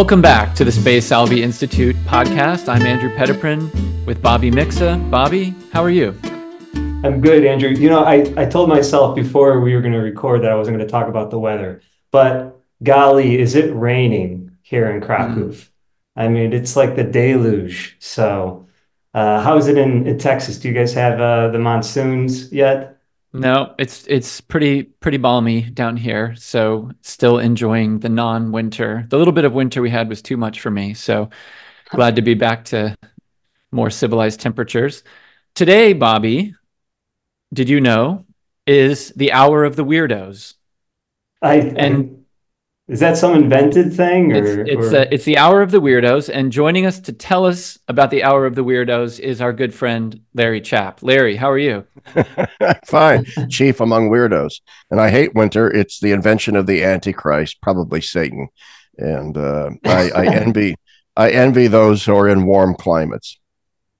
Welcome back to the Spe Salvi Institute podcast. I'm Andrew Petiprin with Bobby Mixa. Bobby, how are you? I'm good, Andrew. You know, I, I told myself before we were going to record that I wasn't going to talk about the weather, but golly, is it raining here in Krakow? Mm. I mean, it's like the deluge. So, uh, how is it in, in Texas? Do you guys have uh, the monsoons yet? No, it's it's pretty pretty balmy down here. So still enjoying the non-winter. The little bit of winter we had was too much for me. So glad to be back to more civilized temperatures. Today, Bobby, did you know, is the hour of the weirdos. I and is that some invented thing? Or, it's it's, or... Uh, it's the hour of the weirdos, and joining us to tell us about the hour of the weirdos is our good friend Larry Chapp. Larry, how are you? Fine, chief among weirdos. And I hate winter. It's the invention of the Antichrist, probably Satan. And uh, I, I envy I envy those who are in warm climates.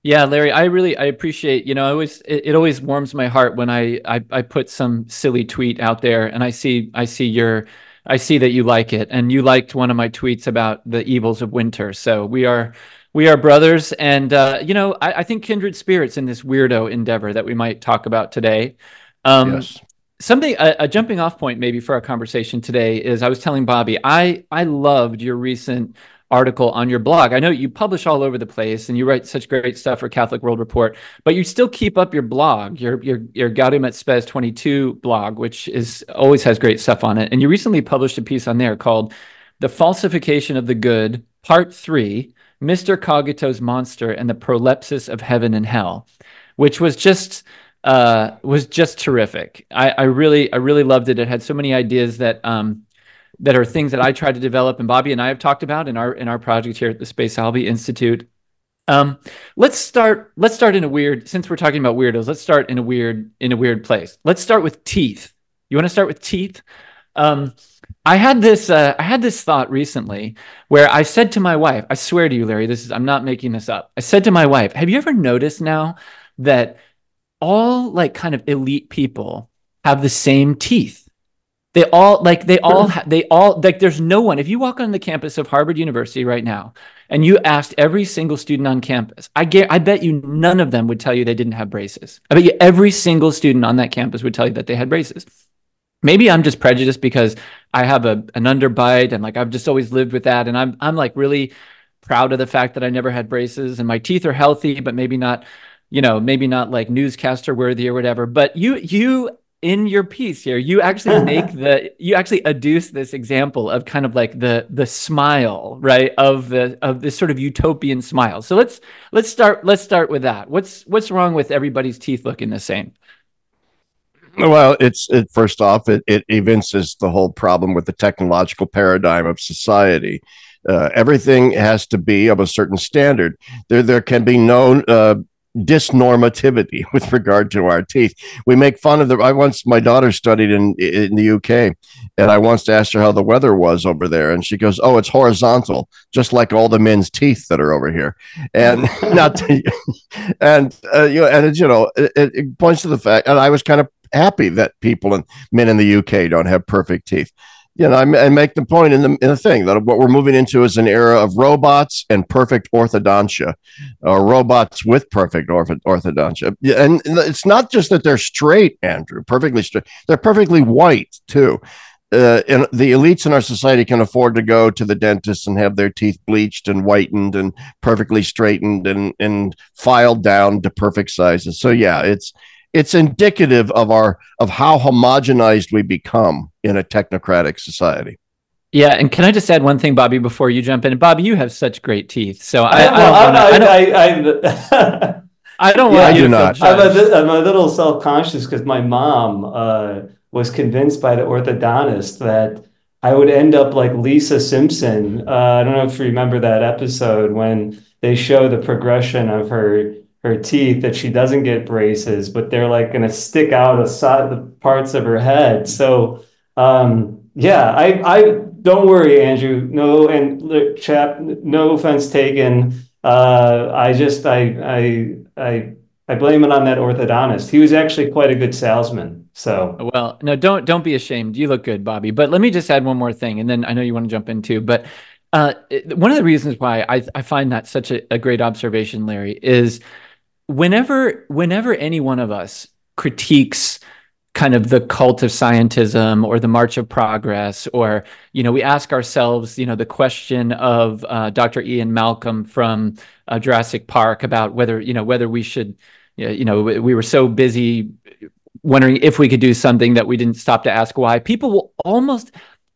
Yeah, Larry, I really I appreciate, you know, I always it, it, always warms my heart when I, I I put some silly tweet out there and I see I see your I see that you like it, and you liked one of my tweets about the evils of winter. So we are we are brothers, and uh, you know I, I, think kindred spirits in this weirdo endeavor that we might talk about today. Um, yes. Something a, a jumping off point maybe for our conversation today is I was telling Bobby I I loved your recent article on your blog. I know you publish all over the place and you write such great stuff for Catholic World Report, but you still keep up your blog, your your your Gaudium et Spes 22 blog, which is always has great stuff on it. And you recently published a piece on there called "The Falsification of the Good," Part Three: Mr. Cogito's Monster and the Prolepsis of Heaven and Hell, which was just uh, was just terrific. I, I really I really loved it. It had so many ideas that um, that are things that I try to develop and Bobby and I have talked about in our in our project here at the Spe Salvi Institute. Um, let's start let's start in a weird since we're talking about weirdos, let's start in a weird in a weird place. Let's start with teeth. You want to start with teeth? Um, I had this uh, I had this thought recently where I said to my wife, I swear to you, Larry, this is I'm not making this up. I said to my wife, have you ever noticed now that all like kind of elite people have the same teeth? They all like they all they all like there's no one. If you walk on the campus of Harvard University right now and you asked every single student on campus, I get I bet you none of them would tell you they didn't have braces. I bet you every single student on that campus would tell you that they had braces. Maybe I'm just prejudiced because I have a an underbite and like I've just always lived with that and I'm I'm like really proud of the fact that I never had braces and my teeth are healthy but maybe not you know maybe not like newscaster worthy or whatever but you you in your piece here you actually make the you actually adduce this example of kind of like the the smile right of the of this sort of utopian smile. So let's let's start let's start with that. What's what's wrong with everybody's teeth looking the same? Well it's it first off it, it evinces the whole problem with the technological paradigm of society. Uh, everything has to be of a certain standard. There, there can be no uh, disnormativity with regard to our teeth. We make fun of the. I once my daughter studied in in the UK, and I once asked her how the weather was over there, and she goes, "Oh, it's horizontal, just like all the men's teeth that are over here." And not, to, and uh, you know, and you know, it, it points to the fact, and I was kind of happy that people and men in the UK don't have perfect teeth you know, I, I, make the point in the, in the thing that what we're moving into is an era of robots and perfect orthodontia, or robots with perfect orth- orthodontia. And it's not just that they're straight, Andrew, perfectly straight, they're perfectly white too. Uh, and the elites in our society can afford to go to the dentist and have their teeth bleached and whitened and perfectly straightened and, and filed down to perfect sizes. So yeah, it's it's indicative of our of how homogenized we become in a technocratic society. Yeah, and can I just add one thing, Bobby, before you jump in? Bobby, you have such great teeth, so I, I, don't. I, I, I don't want you to not. I'm a, I'm a little self conscious because my mom uh, was convinced by the orthodontist that I would end up like Lisa Simpson. Uh, I don't know if you remember that episode when they show the progression of her her teeth that she doesn't get braces, but they're like going to stick out aside the parts of her head. So, um, yeah, I, I don't worry, Andrew. No, and chap, no offense taken. Uh, I just, I, I, I, I blame it on that orthodontist. He was actually quite a good salesman. So, well, no, don't, don't be ashamed. You look good, Bobby. But let me just add one more thing, and then I know you want to jump in too. But Uh, one of the reasons why I, I find that such a, a great observation, Larry, is whenever whenever any one of us critiques kind of the cult of scientism or the march of progress or you know we ask ourselves you know the question of uh, dr ian malcolm from uh, jurassic park about whether you know whether we should you know we were so busy wondering if we could do something that we didn't stop to ask why. People will almost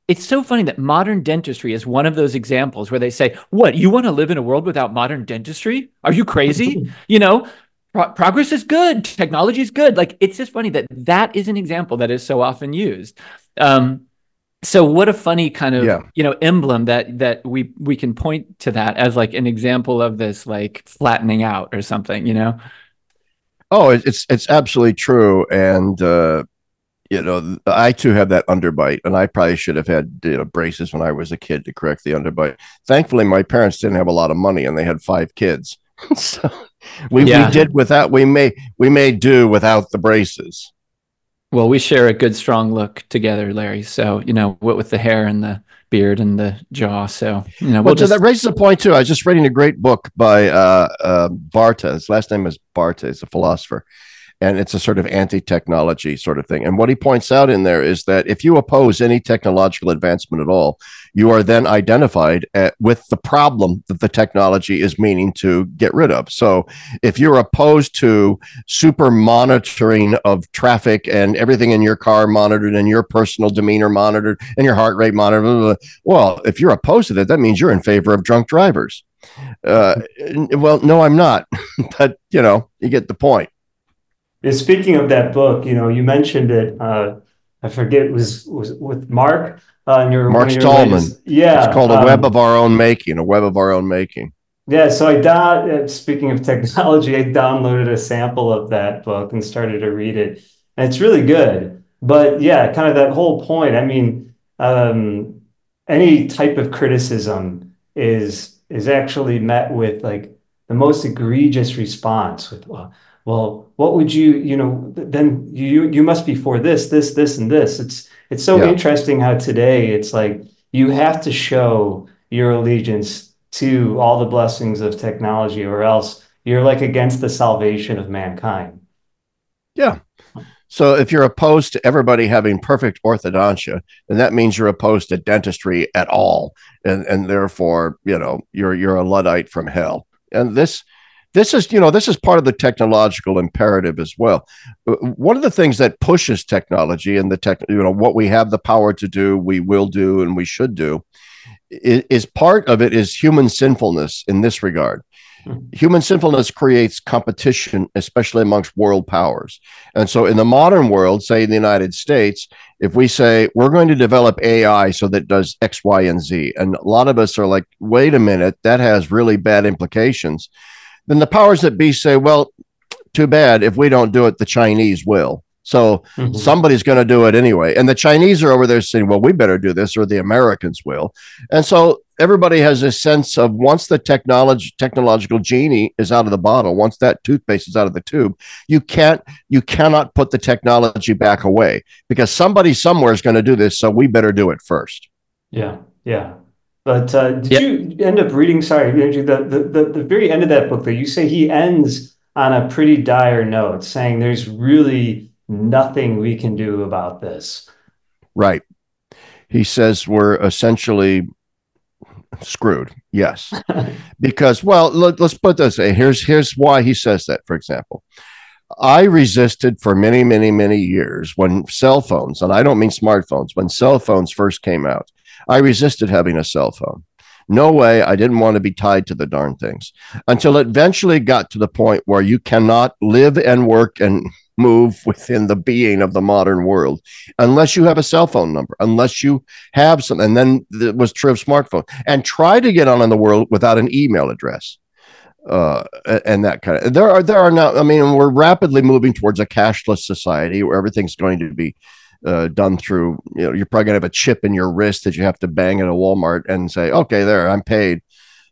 it's so funny that modern dentistry is one of those examples where they say what you want to live in a world without modern dentistry? Are you crazy? You know pro- progress is good. Technology is good. Like it's just funny that that is an example that is so often used. Um, so what a funny kind of yeah. you know emblem that that we we can point to that as like an example of this like flattening out or something you know? Oh it's it's absolutely true. And uh you know i too have that underbite and i probably should have had you know braces when i was a kid to correct the underbite. Thankfully my parents didn't have a lot of money and they had five kids. So we, yeah. we did without we may we may do without the braces. Well we share a good strong look together larry. So you know what with the hair and the beard and the jaw. So you know we'll, well just... that raises a point too. I was just reading a great book by uh, uh barta. His last name is barta. He's a philosopher and it's a sort of anti-technology sort of thing. And what he points out in there is that if you oppose any technological advancement at all, you are then identified at, with the problem that the technology is meaning to get rid of. So if you're opposed to super monitoring of traffic and everything in your car monitored and your personal demeanor monitored and your heart rate monitored, blah, blah, blah, well, if you're opposed to that, that means you're in favor of drunk drivers. Uh, well, no, I'm not, but you know, you get the point. Speaking of that book, you know, you mentioned it. Uh, I forget was was with Mark on uh, your Mark Stallman. Yeah, it's called a um, web of our own making. A web of our own making. Yeah, so I down. Uh, speaking of technology, I downloaded a sample of that book and started to read it, and it's really good. But yeah, kind of that whole point. I mean, um, any type of criticism is is actually met with like the most egregious response with well, well, what would you, you know, then you you must be for this, this, this, and this. It's it's so yeah. interesting how today it's like you have to show your allegiance to all the blessings of technology, or else you're like against the salvation of mankind. Yeah. So if you're opposed to everybody having perfect orthodontia, then that means you're opposed to dentistry at all, and and therefore, you know, you're you're a luddite from hell. And this this is you know this is part of the technological imperative as well. Uh, one of the things that pushes technology and the tech you know what we have the power to do we will do and we should do is, is part of it is human sinfulness in this regard. Mm-hmm. human sinfulness creates competition especially amongst world powers. And so in the modern world say in the united states if we say we're going to develop ai so that does x y and z and a lot of us are like wait a minute that has really bad implications then the powers that be say, well, too bad. If we don't do it, the Chinese will. So mm-hmm. somebody's going to do it anyway. And the Chinese are over there saying, well, we better do this or the Americans will. And so everybody has a sense of once the technology technological genie is out of the bottle, once that toothpaste is out of the tube, you can't you cannot put the technology back away because somebody somewhere is going to do this. So we better do it first. Yeah. Yeah. But uh, did yep. you end up reading? Sorry, the, the the the very end of that book, though, you say he ends on a pretty dire note, saying there's really nothing we can do about this. Right. He says we're essentially screwed. Yes, because well, let, us put this. Here's here's why he says that. For example, I resisted for many, many, many years when cell phones, and I don't mean smartphones, when cell phones first came out. I resisted having a cell phone. No way. I didn't want to be tied to the darn things until it eventually got to the point where you cannot live and work and move within the being of the modern world unless you have a cell phone number, unless you have some. And then it was true of smartphone and try to get on in the world without an email address. Uh, and that kind of there are there are now. I mean, we're rapidly moving towards a cashless society where everything's going to be uh, done through, you know, you're probably gonna have a chip in your wrist that you have to bang at a Walmart and say, okay, there, I'm paid.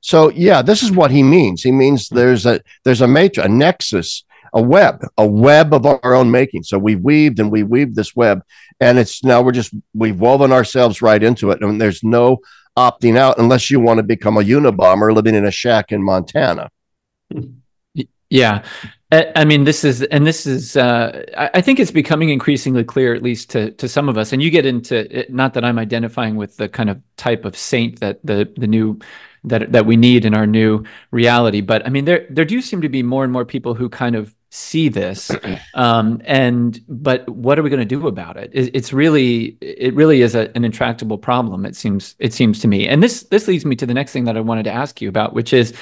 So yeah, this is what he means. He means there's a there's a matrix, a nexus, a web, a web of our own making. So we've weaved and we weaved this web, and it's now we're just we've woven ourselves right into it, and there's no opting out unless you want to become a Unabomber living in a shack in Montana. Yeah. I mean, this is, and this is, uh, I think it's becoming increasingly clear, at least to to some of us. And you get into it, not that I'm identifying with the kind of type of saint that the the new that that we need in our new reality, but I mean, there there do seem to be more and more people who kind of see this, um, and but what are we going to do about it? it? It's really it really is a, an intractable problem. It seems it seems to me, and this this leads me to the next thing that I wanted to ask you about, which is.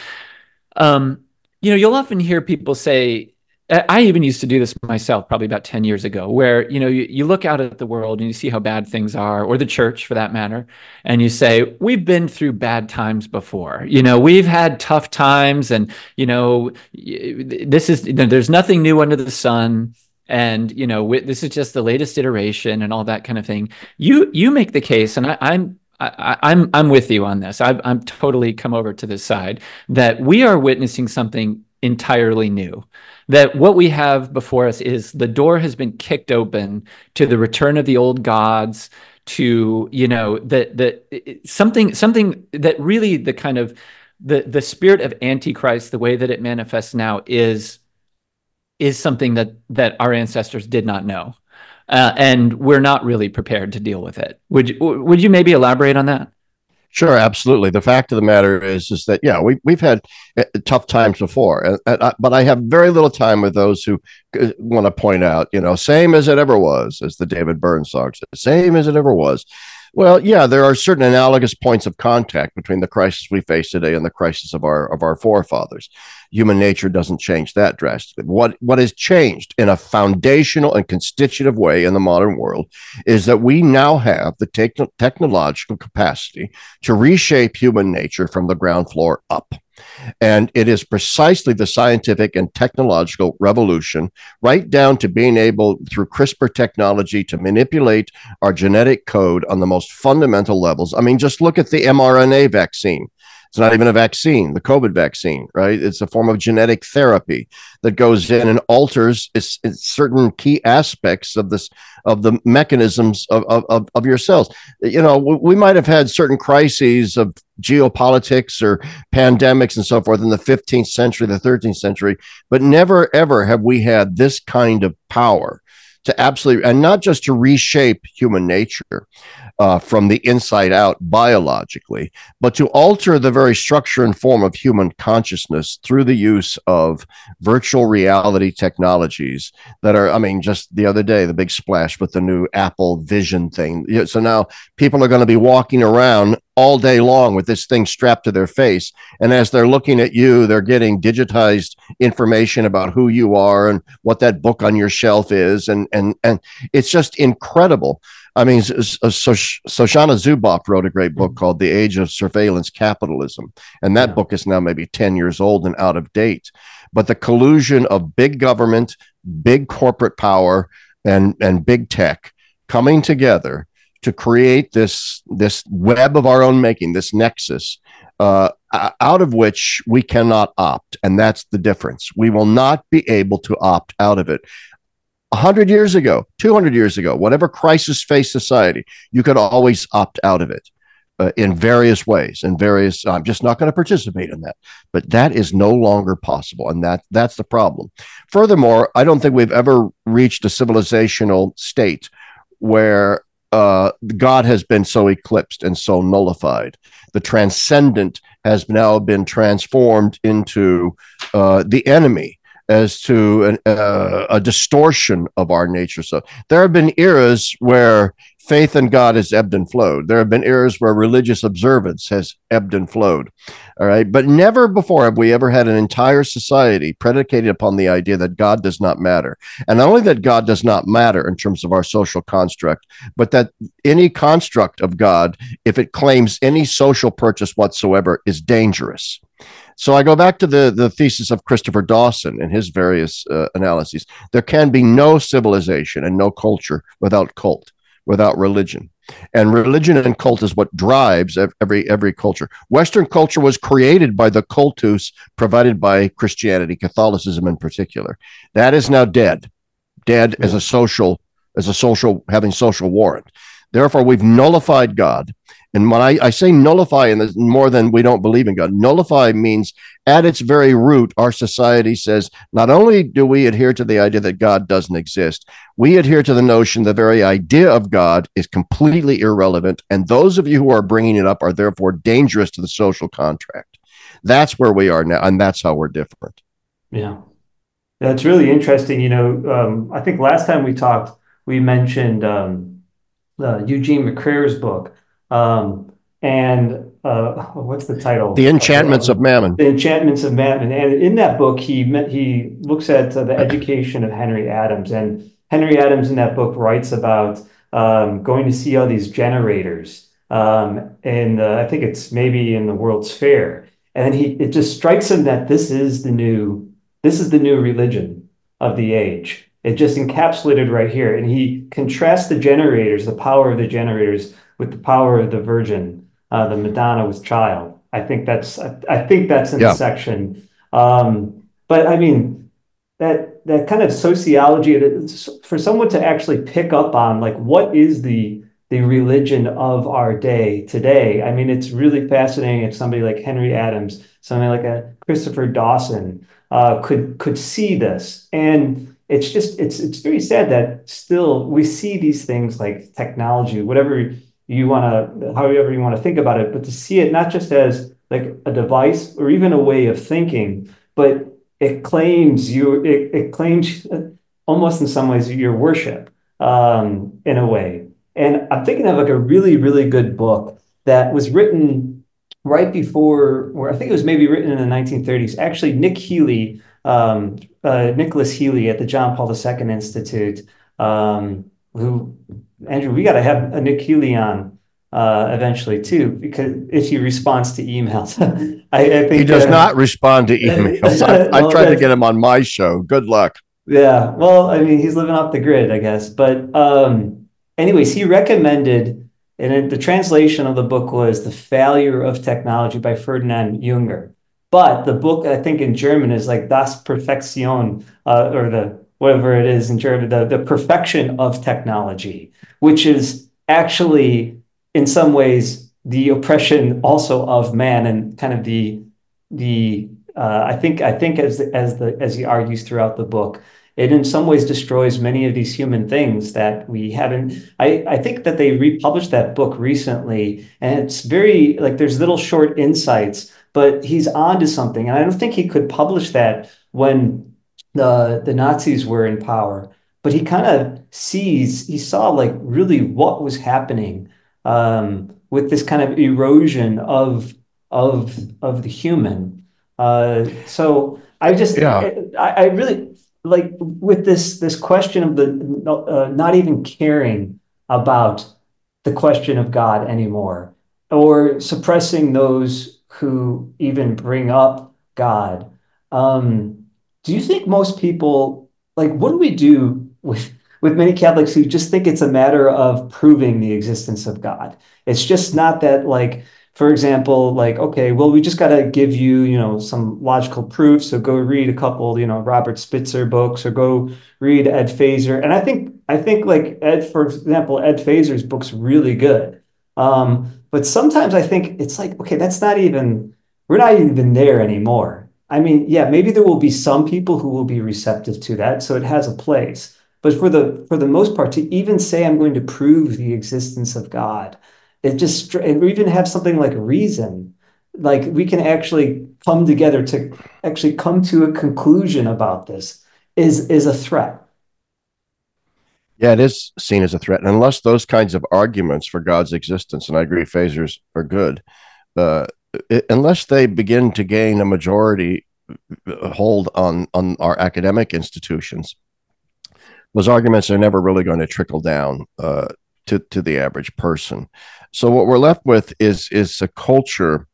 Um, you know, you'll often hear people say, I even used to do this myself probably about 10 years ago, where, you know, you, you look out at the world and you see how bad things are, or the church for that matter, and you say, we've been through bad times before. You know, we've had tough times, and, you know, this is, there's nothing new under the sun and you know this is just the latest iteration and all that kind of thing you you make the case and I, i'm I, I'm I'm with you on this. I've I'm totally come over to this side that we are witnessing something entirely new. That what we have before us is the door has been kicked open to the return of the old gods, to you know that that something something that really the kind of the the spirit of antichrist, the way that it manifests now is is something that that our ancestors did not know uh, and we're not really prepared to deal with it. Would you, would you maybe elaborate on that? Sure, absolutely. The fact of the matter is, is that yeah, we we've had uh, tough times before, and, and I, but I have very little time with those who uh, want to point out, you know, same as it ever was, as the David Byrne song says, same as it ever was. Well, yeah, there are certain analogous points of contact between the crisis we face today and the crisis of our of our forefathers. Human nature doesn't change that drastically. What what has changed in a foundational and constitutive way in the modern world is that we now have the te- technological capacity to reshape human nature from the ground floor up. And it is precisely the scientific and technological revolution, right down to being able, through CRISPR technology, to manipulate our genetic code on the most fundamental levels. I mean, just look at the mRNA vaccine. It's not even a vaccine, the COVID vaccine, right? It's a form of genetic therapy that goes in and alters it's, it's certain key aspects of this of the mechanisms of, of, of your cells. You know, we, we might have had certain crises of geopolitics or pandemics and so forth in the 15th century, the 13th century, but never ever have we had this kind of power to absolutely, and not just to reshape human nature, uh, from the inside out biologically, but to alter the very structure and form of human consciousness through the use of virtual reality technologies that are, I mean, just the other day, the big splash with the new Apple Vision thing. So now people are going to be walking around all day long with this thing strapped to their face. And as they're looking at you, they're getting digitized information about who you are and what that book on your shelf is. And, and, and it's just incredible. I mean, Shoshana Zuboff wrote a great book called The Age of Surveillance Capitalism. And that yeah. book is now maybe 10 years old and out of date. But the collusion of big government, big corporate power, and, and big tech coming together to create this, this web of our own making, this nexus, uh, out of which we cannot opt. And that's the difference. We will not be able to opt out of it. 100 years ago, 200 years ago, whatever crisis faced society, you could always opt out of it uh, in various ways. In various, I'm just not going to participate in that. But that is no longer possible, and that that's the problem. Furthermore, I don't think we've ever reached a civilizational state where uh, God has been so eclipsed and so nullified. The transcendent has now been transformed into uh, the enemy as to an, uh, a distortion of our nature. So there have been eras where faith in God has ebbed and flowed. There have been eras where religious observance has ebbed and flowed. All right. But never before have we ever had an entire society predicated upon the idea that God does not matter. And not only that God does not matter in terms of our social construct, but that any construct of God, if it claims any social purchase whatsoever, is dangerous. So I go back to the, the thesis of Christopher Dawson and his various uh, analyses. There can be no civilization and no culture without cult, without religion. And religion and cult is what drives every every culture. Western culture was created by the cultus provided by Christianity, Catholicism in particular. That is now dead, dead yeah. as a social as a social having social warrant. Therefore, we've nullified God And when I, I say nullify, and more than we don't believe in God, nullify means at its very root, our society says not only do we adhere to the idea that God doesn't exist, we adhere to the notion the very idea of God is completely irrelevant. And those of you who are bringing it up are therefore dangerous to the social contract. That's where we are now. And that's how we're different. Yeah. That's really interesting. You know, um, I think last time we talked, we mentioned um, uh, Eugene McCarraher's book. Um, and uh, what's the title? The Enchantments of Mammon. The Enchantments of Mammon. And in that book, he he looks at uh, the education of Henry Adams. And Henry Adams in that book writes about um, going to see all these generators. Um, and uh, I think it's maybe in the World's Fair. And he it just strikes him that this is the new this is the new religion of the age. It just encapsulated right here. And he contrasts the generators, the power of the generators, with the power of the Virgin, uh, the Madonna with child. I think that's I, think that's in yeah. the section. Um, but I mean that that kind of sociology for someone to actually pick up on like what is the the religion of our day today. I mean, it's really fascinating if somebody like Henry Adams, somebody like a Christopher Dawson, uh, could could see this. And it's just it's it's very sad that still we see these things like technology, whatever you want to, however you want to think about it, but to see it not just as like a device or even a way of thinking, but it claims you, it, it claims almost in some ways your worship um, in a way. And I'm thinking of like a really, really good book that was written right before, or I think it was maybe written in the 1930s. Actually, Nick Healy, um, uh, Nicholas Healy at the John Paul II Institute, um, who Andrew, we got to have a Nick Healy on uh, eventually too, because if he responds to emails, I, I, think he does uh, not respond to emails. I, well, I tried to get him on my show. Good luck. Yeah, well, I mean, he's living off the grid, I guess. But um, anyways, he recommended, and the translation of the book was "The Failure of Technology" by Ferdinand Junger. But the book, I think, in German is like "Das Perfektion," uh, or the whatever it is in German, the, the perfection of technology, which is actually in some ways the oppression also of man and kind of the the uh, I think I think as as the as he argues throughout the book, it in some ways destroys many of these human things that we haven't. I I think that they republished that book recently, and it's very like there's little short insights, but he's on to something, and I don't think he could publish that when the the Nazis were in power, but he kind of sees he saw like really what was happening um, with this kind of erosion of of of the human. Uh, so I just yeah. I, I, really like with this this question of the uh, not even caring about the question of God anymore, or suppressing those who even bring up God. Um, do you think most people like what do we do with with many Catholics who just think it's a matter of proving the existence of God? It's just not that like for example, like, okay, well, we just got to give you, you know, some logical proof. So go read a couple, you know, Robert Spitzer books or go read Ed Feser. And I think, I think like Ed, for example, Ed Feser's book's really good. Um, but sometimes I think it's like, okay, that's not even, we're not even there anymore. I mean, yeah, maybe there will be some people who will be receptive to that, so it has a place. But for the for the most part, to even say I'm going to prove the existence of God, it just or even have something like reason, like we can actually come together to actually come to a conclusion about this is is a threat. Yeah, it is seen as a threat, and unless those kinds of arguments for God's existence, and I agree, Feser's are good. Uh, unless they begin to gain a majority uh, hold on on our academic institutions, those arguments are never really going to trickle down uh, to to the average person. So what we're left with is is a culture.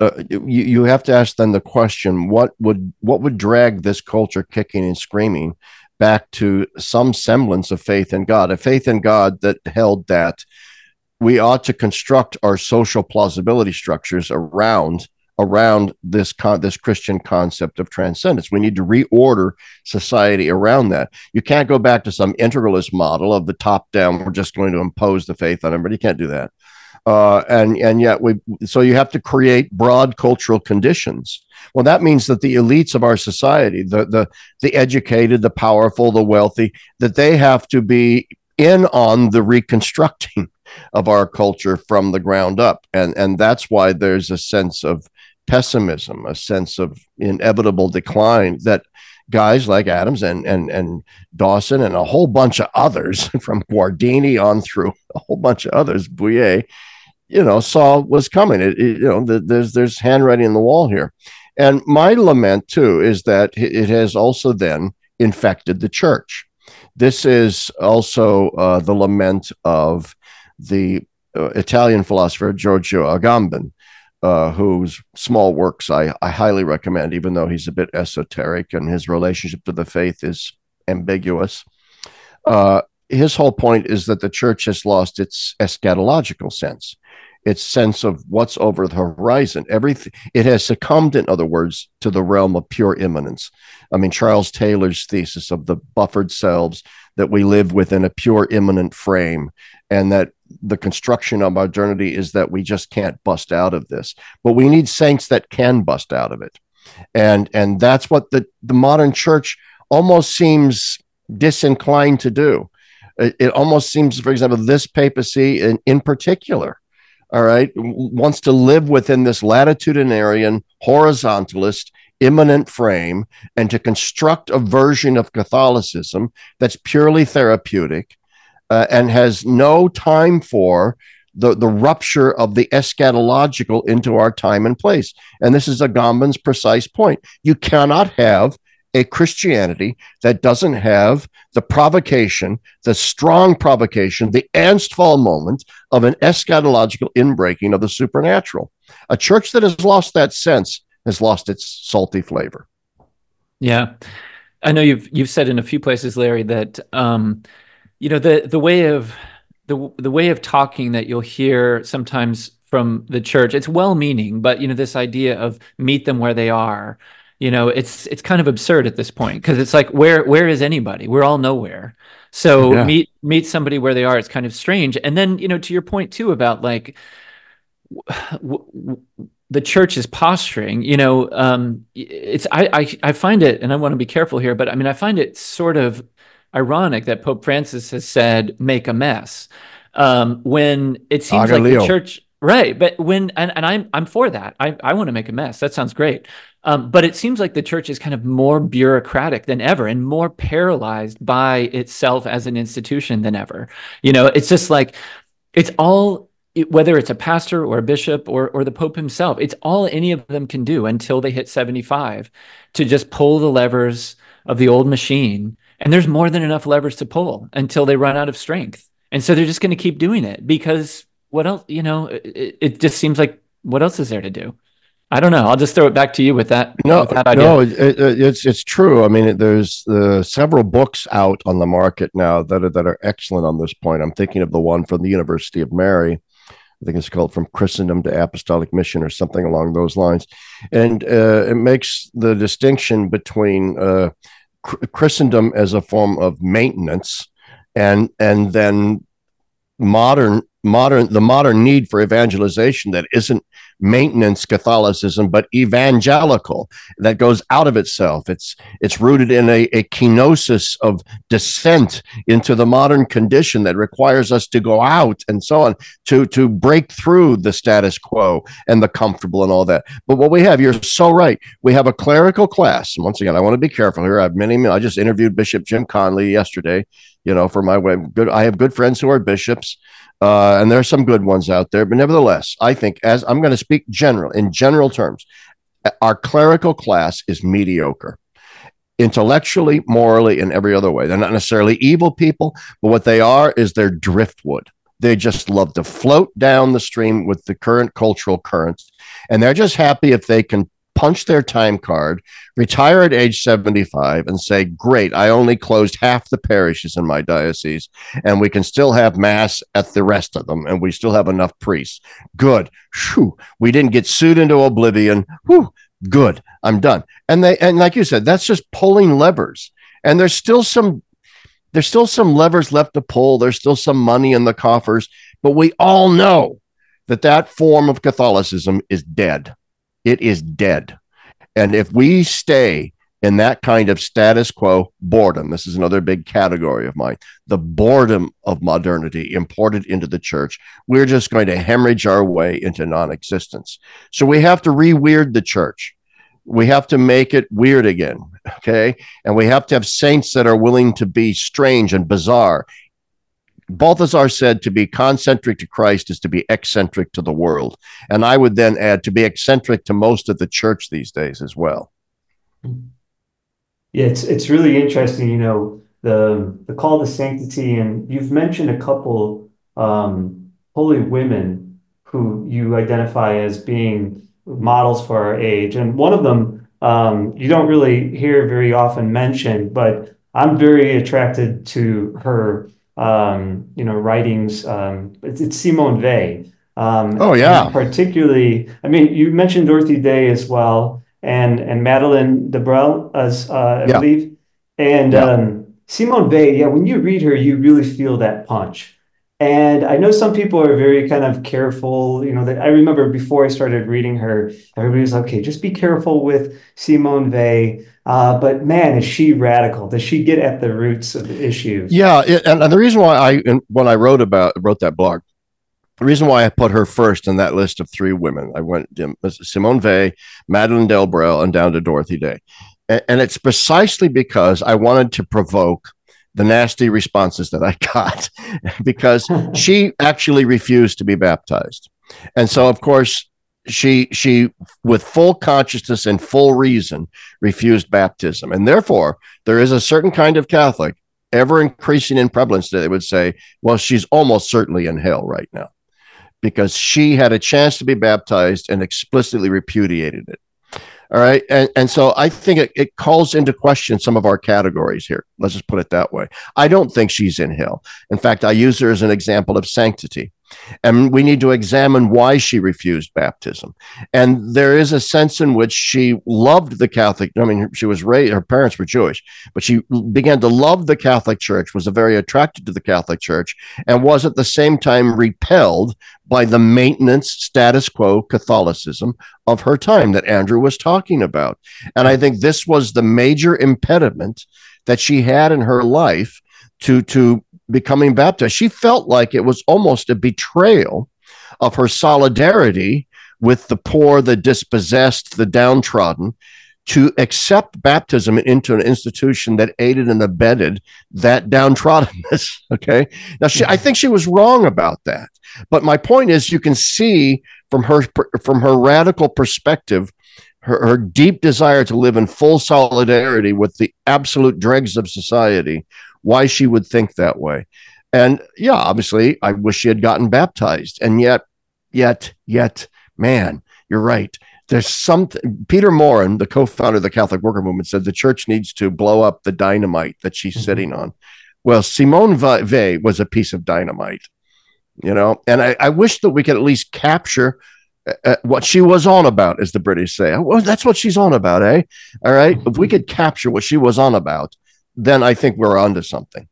Uh, you, you have to ask then the question: what would what would drag this culture kicking and screaming back to some semblance of faith in God? A faith in God that held that we ought to construct our social plausibility structures around around this con- this Christian concept of transcendence. We need to reorder society around that. You can't go back to some integralist model of the top down. We're just going to impose the faith on everybody. You can't do that. Uh, and and yet we so you have to create broad cultural conditions. Well, that means that the elites of our society, the the the educated, the powerful, the wealthy, that they have to be in on the reconstructing of our culture from the ground up, and and that's why there's a sense of pessimism, a sense of inevitable decline that guys like Adams and and and Dawson and a whole bunch of others from Guardini on through a whole bunch of others, Bouyer, you know, saw was coming. It, it, you know, the, there's there's handwriting in the wall here, and my lament too is that it has also then infected the church. This is also uh, the lament of the uh, Italian philosopher Giorgio Agamben, uh, whose small works I, I highly recommend, even though he's a bit esoteric and his relationship to the faith is ambiguous. Uh, his whole point is that the church has lost its eschatological sense, its sense of what's over the horizon. Everything it has succumbed, in other words, to the realm of pure immanence. I mean, Charles Taylor's thesis of the buffered selves that we live within a pure immanent frame, and that the construction of modernity is that we just can't bust out of this. But we need saints that can bust out of it. And and that's what the the modern church almost seems disinclined to do. It, it almost seems for example this papacy in, in particular all right wants to live within this latitudinarian horizontalist immanent frame and to construct a version of catholicism that's purely therapeutic uh, and has no time for the, the rupture of the eschatological into our time and place. And this is Agamben's precise point. You cannot have a Christianity that doesn't have the provocation, the strong provocation, the Ernstfall moment of an eschatological inbreaking of the supernatural. A church that has lost that sense has lost its salty flavor. Yeah. I know you've you've said in a few places, Larry, that um, you know the the way of the the way of talking that you'll hear sometimes from the church it's well meaning but you know this idea of meet them where they are you know it's it's kind of absurd at this point because it's like where where is anybody? We're all nowhere. So yeah. meet meet somebody where they are it's kind of strange. And then you know to your point too about like w- w- the church is posturing you know um it's I, I i find it and i want to be careful here but i mean i find it sort of ironic that Pope Francis has said, make a mess. Um, when it seems like the church, right? But when, and, and I'm, I'm for that. I, I want to make a mess. That sounds great. Um, but it seems like the church is kind of more bureaucratic than ever and more paralyzed by itself as an institution than ever. You know, it's just like, it's all whether it's a pastor or a bishop or or the pope himself it's all any of them can do until they hit 75 to just pull the levers of the old machine and there's more than enough levers to pull until they run out of strength. And so they're just going to keep doing it because what else, you know, it, it, just seems like what else is there to do? I don't know. I'll just throw it back to you with that. No, with that no, it, it's it's true. I mean, there's uh, several books out on the market now that are that are excellent on this point. I'm thinking of the one from the University of Mary. I think it's called From Christendom to Apostolic Mission or something along those lines, and uh, it makes the distinction between uh, Christendom as a form of maintenance, and and then modern modern the modern need for evangelization that isn't maintenance Catholicism, but evangelical that goes out of itself. It's it's rooted in a, a kenosis of descent into the modern condition that requires us to go out and so on to to break through the status quo and the comfortable and all that. But what we have, you're so right. We have a clerical class. Once again, I want to be careful here. I have many. I just interviewed Bishop Jim Conley yesterday. You know, for my way, good. I have good friends who are bishops. Uh, and there are some good ones out there, but nevertheless, I think as I'm going to speak general in general terms, our clerical class is mediocre intellectually, morally, in every other way. They're not necessarily evil people, but what they are is they're driftwood. They just love to float down the stream with the current cultural currents. And they're just happy if they can punch their time card, retire at age 75, and say, Great, I only closed half the parishes in my diocese, and we can still have mass at the rest of them, and we still have enough priests. Good. Whew. We didn't get sued into oblivion. Whew. Good. I'm done. And they and like you said, that's just pulling levers. And there's still some there's still some levers left to pull. There's still some money in the coffers, but we all know that that form of Catholicism is dead. It is dead. And if we stay in that kind of status quo boredom, this is another big category of mine, the boredom of modernity imported into the church, we're just going to hemorrhage our way into non existence. So we have to re weird the church. We have to make it weird again. Okay. And we have to have saints that are willing to be strange and bizarre Balthasar said to be concentric to Christ is to be eccentric to the world. And I would then add to be eccentric to most of the church these days as well. Yeah, it's it's really interesting, you know, the the call to sanctity, and you've mentioned a couple um, holy women who you identify as being models for our age, and one of them um, you don't really hear very often mentioned, but I'm very attracted to her you know, writings. Um, it's, it's Simone Weil. Um, oh yeah. Particularly, I mean, you mentioned Dorothy Day as well, and and Madeleine Delbrel, as uh, I yeah. believe, and yeah. um, Simone Weil. Yeah, when you read her, you really feel that punch. And I know some people are very kind of careful. You know, that I remember before I started reading her, everybody was like, okay, just be careful with Simone Weil. Uh, but man, is she radical? Does she get at the roots of the issues? Yeah, it, and, and the reason why I when I wrote about wrote that blog, the reason why I put her first in that list of three women, I went Simone Weil, Madeleine Delbrel, and down to Dorothy Day, and, and it's precisely because I wanted to provoke the nasty responses that I got because she actually refused to be baptized. And so, of course, she she with full consciousness and full reason refused baptism and therefore there is a certain kind of catholic ever increasing in prevalence that they would say well she's almost certainly in hell right now because she had a chance to be baptized and explicitly repudiated it all right. And, and so I think it, it calls into question some of our categories here. Let's just put it that way. I don't think she's in hell. In fact, I use her as an example of sanctity. And we need to examine why she refused baptism. And there is a sense in which she loved the Catholic. I mean, she was raised, her parents were Jewish, but she began to love the Catholic Church, was very attracted to the Catholic Church, and was at the same time repelled by the maintenance status quo Catholicism of her time that Andrew was talking about. And I think this was the major impediment that she had in her life to to becoming baptized. She felt like it was almost a betrayal of her solidarity with the poor, the dispossessed, the downtrodden, to accept baptism into an institution that aided and abetted that downtroddenness. Okay. Now, she, I think she was wrong about that. But my point is, you can see from her from her radical perspective, her, her deep desire to live in full solidarity with the absolute dregs of society, why she would think that way. And yeah, obviously, I wish she had gotten baptized. And yet, yet, yet, man, you're right. There's something. Peter Maurin, the co-founder of the Catholic Worker Movement, said the church needs to blow up the dynamite that she's mm-hmm. sitting on. Well, Simone Weil was a piece of dynamite, you know. And I, I wish that we could at least capture uh, uh what she was on about, as the British say. Well, that's what she's on about, eh? All right. If we could capture what she was on about, then I think we're onto something.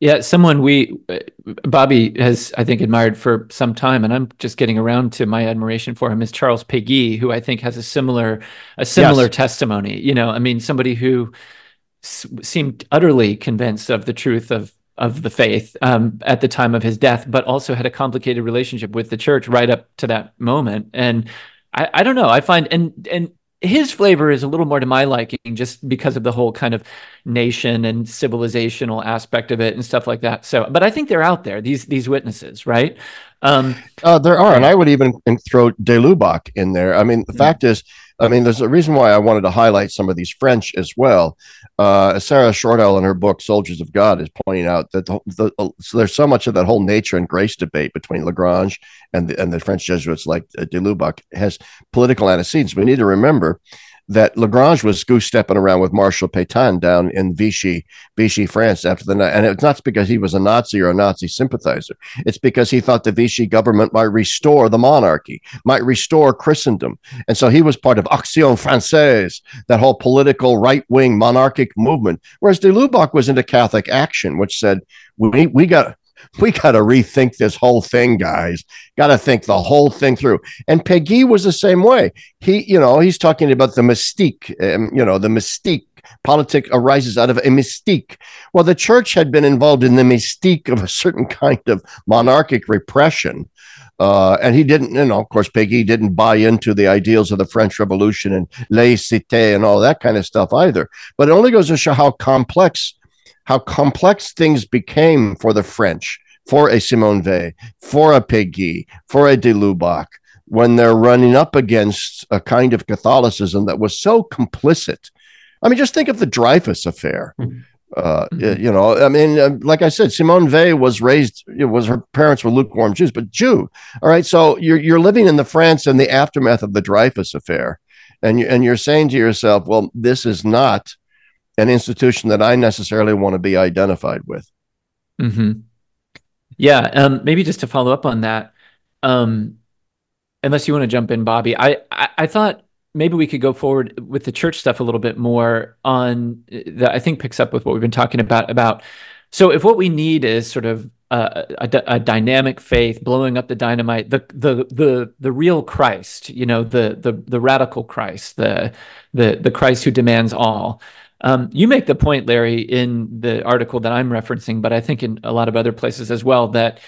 Yeah, someone we Bobby has I think admired for some time, and I'm just getting around to my admiration for him is Charles Péguy, who I think has a similar a similar yes. testimony. You know, I mean, somebody who s- seemed utterly convinced of the truth of of the faith um, at the time of his death, but also had a complicated relationship with the church right up to that moment. And I, I don't know. I find and and his flavor is a little more to my liking just because of the whole kind of nation and civilizational aspect of it and stuff like that. So but i think they're out there these these witnesses right um, uh, there are and i would even throw de lubac in there i mean the yeah. fact is I mean, there's a reason why I wanted to highlight some of these French as well. Uh, Sarah Shortall in her book "Soldiers of God" is pointing out that the, the, so there's so much of that whole nature and grace debate between Lagrange and the, and the French Jesuits like uh, de Lubac has political antecedents. We need to remember that Lagrange was goose stepping around with Marshal Pétain down in Vichy, Vichy, France after the night. And it's not because he was a Nazi or a Nazi sympathizer. It's because he thought the Vichy government might restore the monarchy, might restore Christendom. And so he was part of Action Française, that whole political right wing monarchic movement. Whereas de Lubac was into Catholic action, which said, we, we got we got to rethink this whole thing, guys. Got to think the whole thing through. And Péguy was the same way. He, you know, he's talking about the mystique, um, you know, the mystique. Politic arises out of a mystique. Well, the church had been involved in the mystique of a certain kind of monarchic repression. Uh, and he didn't, you know, of course, Péguy didn't buy into the ideals of the French Revolution and laïcité and all that kind of stuff either. But it only goes to show how complex how complex things became for the French, for a Simone Weil, for a Péguy, for a de Lubac, when they're running up against a kind of Catholicism that was so complicit. I mean, just think of the Dreyfus affair. Mm-hmm. Uh, mm-hmm. You know, I mean, uh, like I said, Simone Weil was raised. It was her parents were lukewarm Jews, but Jew. All right, so you're you're living in the France in the aftermath of the Dreyfus affair, and you and you're saying to yourself, well, this is not an institution that I necessarily want to be identified with. Mm-hmm. Yeah. Um, maybe just to follow up on that, um, unless you want to jump in, Bobby, I, I, I thought maybe we could go forward with the church stuff a little bit more on that I think picks up with what we've been talking about about so if what we need is sort of a, a, a, dynamic faith blowing up the dynamite the the the the real Christ you know the the the radical Christ the the the Christ who demands all um, you make the point, Larry, in the article that I'm referencing, but I think in a lot of other places as well, that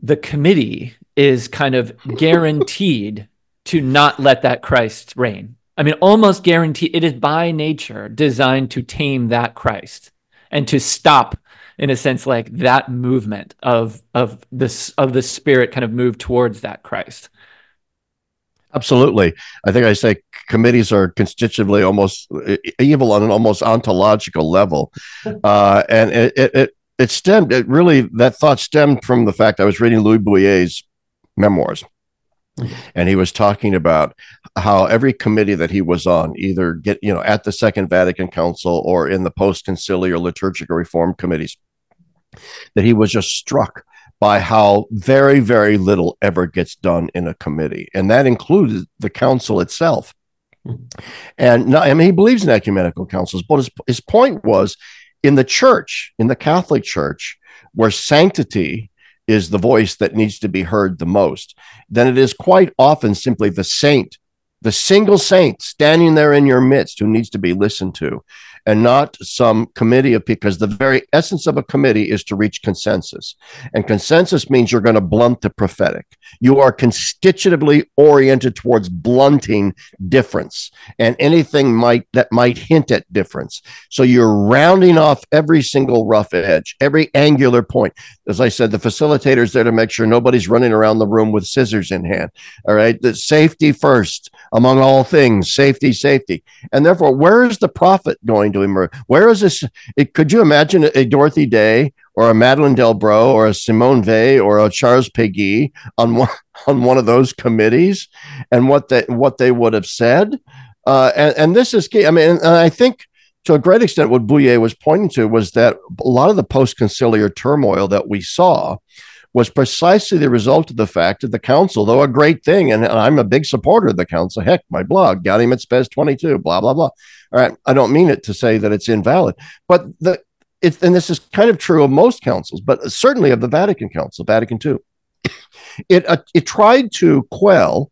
the committee is kind of guaranteed to not let that Christ reign. I mean, almost guaranteed. It is by nature designed to tame that Christ and to stop, in a sense, like that movement of of this of the spirit kind of move towards that Christ. Absolutely. I think I say committees are constitutively almost evil on an almost ontological level. Uh, and it, it, it, it stemmed, it really, that thought stemmed from the fact I was reading Louis Bouyer's memoirs. And he was talking about how every committee that he was on, either get, you know, at the Second Vatican Council or in the post conciliar liturgical reform committees, that he was just struck by how very, very little ever gets done in a committee. And that included the council itself. And I mean, he believes in ecumenical councils, but his, his point was in the church, in the Catholic Church, where sanctity is the voice that needs to be heard the most, then it is quite often simply the saint, the single saint standing there in your midst who needs to be listened to and not some committee of because the very essence of a committee is to reach consensus. And consensus means you're going to blunt the prophetic. You are constitutively oriented towards blunting difference and anything might that might hint at difference. So you're rounding off every single rough edge, every angular point. As I said, the facilitator's there to make sure nobody's running around the room with scissors in hand. All right. The safety first among all things, safety, safety. And therefore, where is the prophet going to emerge? Where is this? It, could you imagine a Dorothy Day or a Madeleine Delbrel or a Simone Weil or a Charles Péguy on one, on one of those committees and what they, what they would have said? Uh, and, and this is key. I mean, and I think to a great extent, what Bouyer was pointing to was that a lot of the post conciliar turmoil that we saw was precisely the result of the fact that the council, though a great thing, and, I'm a big supporter of the council. Heck, my blog, Gaudium et Spes 22, blah, blah, blah. All right. I don't mean it to say that it's invalid, but the it's, and this is kind of true of most councils, but certainly of the Vatican Council, Vatican II. It, uh, it tried to quell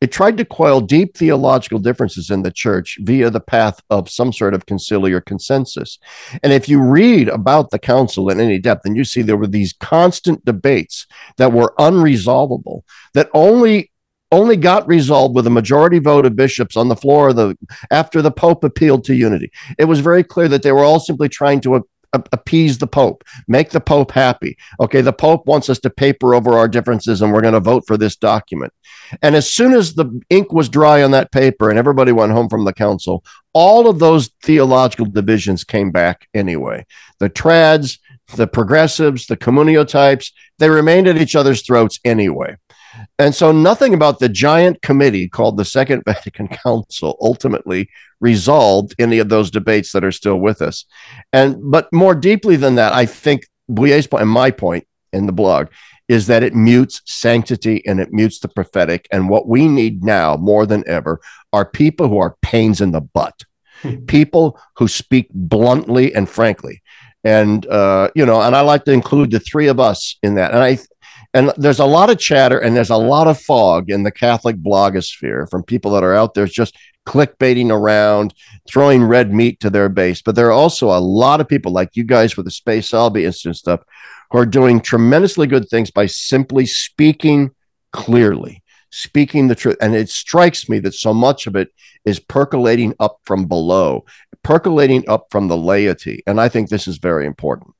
it tried to quell deep theological differences in the church via the path of some sort of conciliar consensus. And if you read about the council in any depth, and you see there were these constant debates that were unresolvable, that only only got resolved with a majority vote of bishops on the floor of the after the pope appealed to unity. It was very clear that they were all simply trying to appease the Pope, make the Pope happy. Okay, the Pope wants us to paper over our differences and we're going to vote for this document. And as soon as the ink was dry on that paper and everybody went home from the council, all of those theological divisions came back anyway. The trads, the progressives, the communio types, they remained at each other's throats anyway. And so nothing about the giant committee called the Second Vatican Council ultimately resolved any of those debates that are still with us. And but more deeply than that, I think Bouyer's point and my point in the blog is that it mutes sanctity and it mutes the prophetic. And what we need now more than ever are people who are pains in the butt, hmm. people who speak bluntly and frankly. and uh, you know, and I like to include the three of us in that. And I and there's a lot of chatter and there's a lot of fog in the Catholic blogosphere from people that are out there just clickbaiting around, throwing red meat to their base. But there are also a lot of people like you guys with the Spe Salvi Institute stuff who are doing tremendously good things by simply speaking clearly, speaking the truth. And it strikes me that so much of it is percolating up from below, percolating up from the laity. And I think this is very important.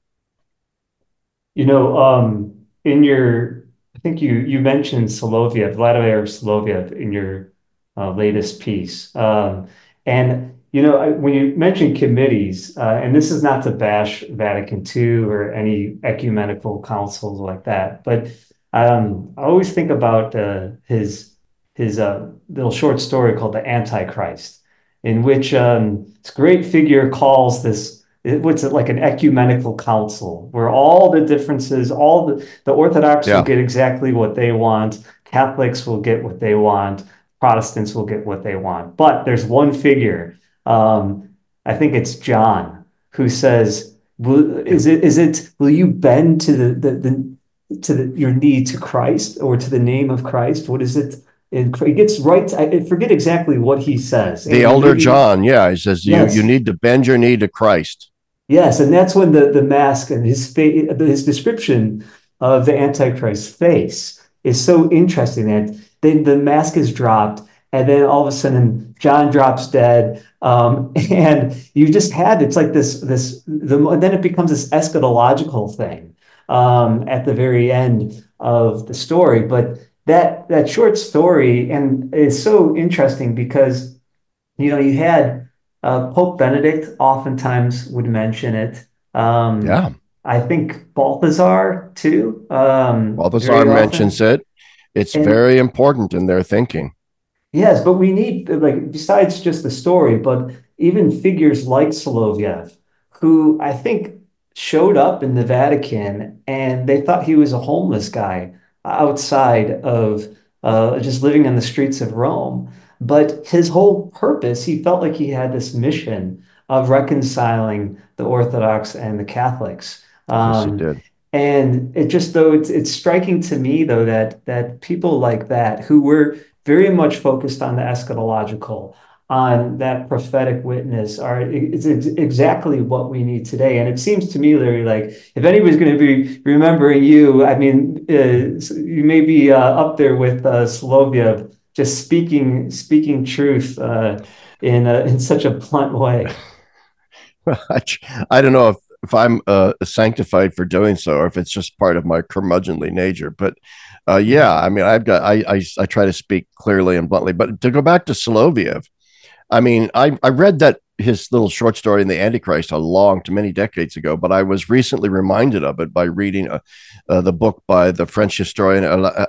You know, um, in your, I think you you mentioned Soloviev, Vladimir Soloviev, in your uh, latest piece, um, and you know I, when you mention committees, uh, and this is not to bash Vatican II or any ecumenical councils like that, but um, I always think about uh, his his uh, little short story called "The Antichrist," in which um, this great figure calls this what's it like an ecumenical council where all the differences, all the, the Orthodox yeah. will get exactly what they want, Catholics will get what they want, Protestants will get what they want. But there's one figure, um, I think it's John, who says, will, is it is it will you bend to the the, the to the, your knee to Christ or to the name of Christ? What is it? It, gets right. I forget exactly what he says. The and elder maybe, John, yeah, he says you yes. you need to bend your knee to Christ. Yes, and that's when the, the mask and his fa- his description of the Antichrist's face is so interesting that then the mask is dropped, and then all of a sudden John drops dead, um, and you just had it's like this this the, then it becomes this eschatological thing um, at the very end of the story, but that that short story and is so interesting because you know you had uh, Pope Benedict oftentimes would mention it. Um, yeah. I think Balthasar too. Um, Balthasar mentions it. It's and, very important in their thinking. Yes, but we need like besides just the story, but even figures like Soloviev, who I think showed up in the Vatican and they thought he was a homeless guy outside of uh, just living on the streets of Rome. But his whole purpose, he felt like he had this mission of reconciling the Orthodox and the Catholics. Um, yes, he did. And it just though it's it's striking to me though that that people like that who were very much focused on the eschatological, on that prophetic witness are it's exactly what we need today and it seems to me larry like if anybody's going to be remembering you i mean uh, you may be uh, up there with uh, Soloviev just speaking speaking truth uh, in a, in such a blunt way. I don't know if if I'm uh, sanctified for doing so, or if it's just part of my curmudgeonly nature. But uh, yeah, I mean, I've got I, I, I try to speak clearly and bluntly. But to go back to Soloviev, I mean, I I read that his little short story in the Antichrist a long to many decades ago, but I was recently reminded of it by reading uh, uh, the book by the French historian